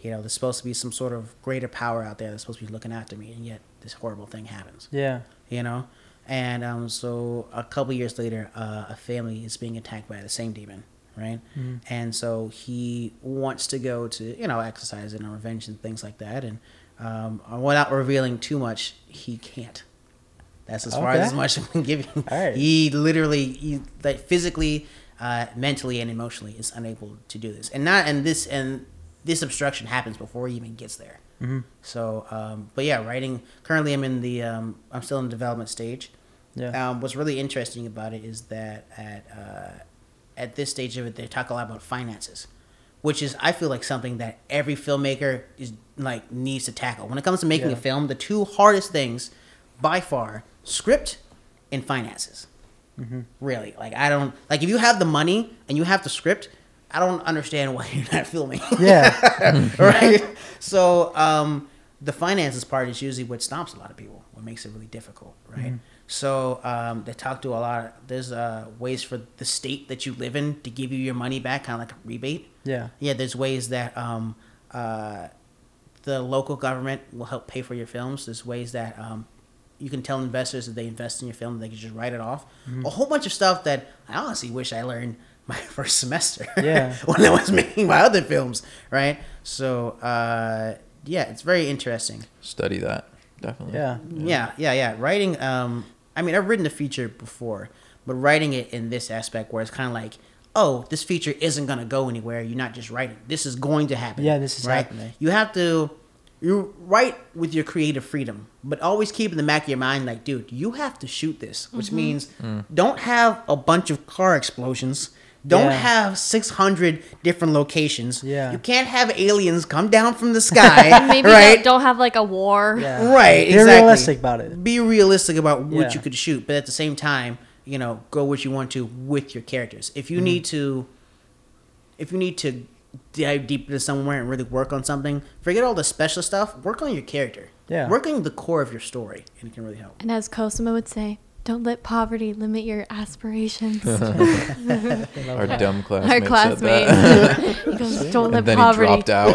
You know there's supposed to be some sort of greater power out there that's supposed to be looking after me and yet this horrible thing happens. Yeah. you know? And um, so a couple years later uh, a family is being attacked by the same demon right? Mhm. and so he wants to go to you know exercise and revenge and things like that. And um, without revealing too much he can't that's as far Okay. as much I can give you. Right. He literally, he, like physically, uh, mentally, and emotionally is unable to do this, and not and this and this obstruction happens before he even gets there. hmm So, um, but yeah, writing. Currently, I'm in the. Um, I'm still in the development stage. Yeah. Um, what's really interesting about it is that at uh, at this stage of it, they talk a lot about finances, which is I feel like something that every filmmaker is like needs to tackle when it comes to making Yeah. a film. The two hardest things, by far, script and finances. hmm Really, like I don't like if you have the money and you have the script. I don't understand why you're not filming. Yeah. right? So um, the finances part is usually what stops a lot of people, what makes it really difficult, right? Mhm. So um, they talk to a lot. Of, there's uh, ways for the state that you live in to give you your money back, kind of like a rebate. Yeah. Yeah, there's ways that um, uh, the local government will help pay for your films. There's ways that um, you can tell investors that they invest in your film, they can just write it off. Mm-hmm. A whole bunch of stuff that I honestly wish I learned my first semester. Yeah. when I was making my other films, right? So uh, yeah, it's very interesting. Study that definitely. Yeah. Yeah, yeah, yeah. Writing. Um, I mean, I've written a feature before, but writing it in this aspect where it's kind of like, oh, this feature isn't gonna go anywhere. You're not just writing. This is going to happen. Yeah, this is right? happening. You have to. You write with your creative freedom, but always keep in the back of your mind, like, dude, you have to shoot this, which mm-hmm. means mm. don't have a bunch of car explosions. Don't Yeah. have 600 different locations. Yeah. You can't have aliens come down from the sky. Maybe right? don't, don't have like a war. Yeah. Right, Be exactly. realistic about it. Be realistic about what Yeah. you could shoot, but at the same time, you know, go what you want to with your characters. If you Mm-hmm. need to, if you need to dive deep into somewhere and really work on something, forget all the special stuff. Work on your character. Yeah. Work on the core of your story, and it can really help. And as Cosimo would say, don't let poverty limit your aspirations. Our dumb classmate. Our Said classmate. that. he goes, don't let then poverty. he dropped out.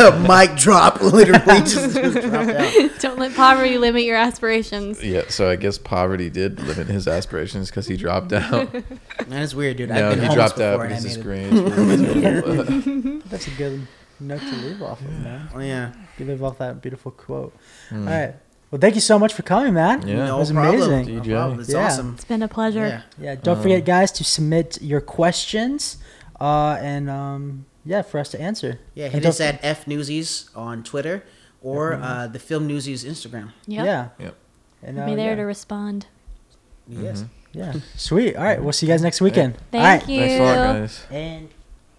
A mic drop, literally just, just dropped out. don't let poverty limit your aspirations. yeah, so I guess poverty did limit his aspirations because he dropped out. That is weird, dude. no, I've been he dropped out before and I because his made grades. That's a good note to leave off of, man. Oh yeah. You live off that beautiful quote. Hmm. All right. Well, thank you so much for coming, man. Yeah. It was problem. amazing. No DJ. problem. It's Yeah. awesome. It's been a pleasure. Yeah. Yeah, don't Um, forget, guys, to submit your questions, uh, and um, yeah, for us to answer. Yeah, hit don't us at F Newsies on Twitter or uh, the Film Newsies Instagram. Yep. Yeah. Yep. And, uh, Be there yeah. to respond. Yes. Mhm. Yeah. Sweet. All right. We'll see you guys next weekend. Thank All right. you. Thanks a lot, guys. And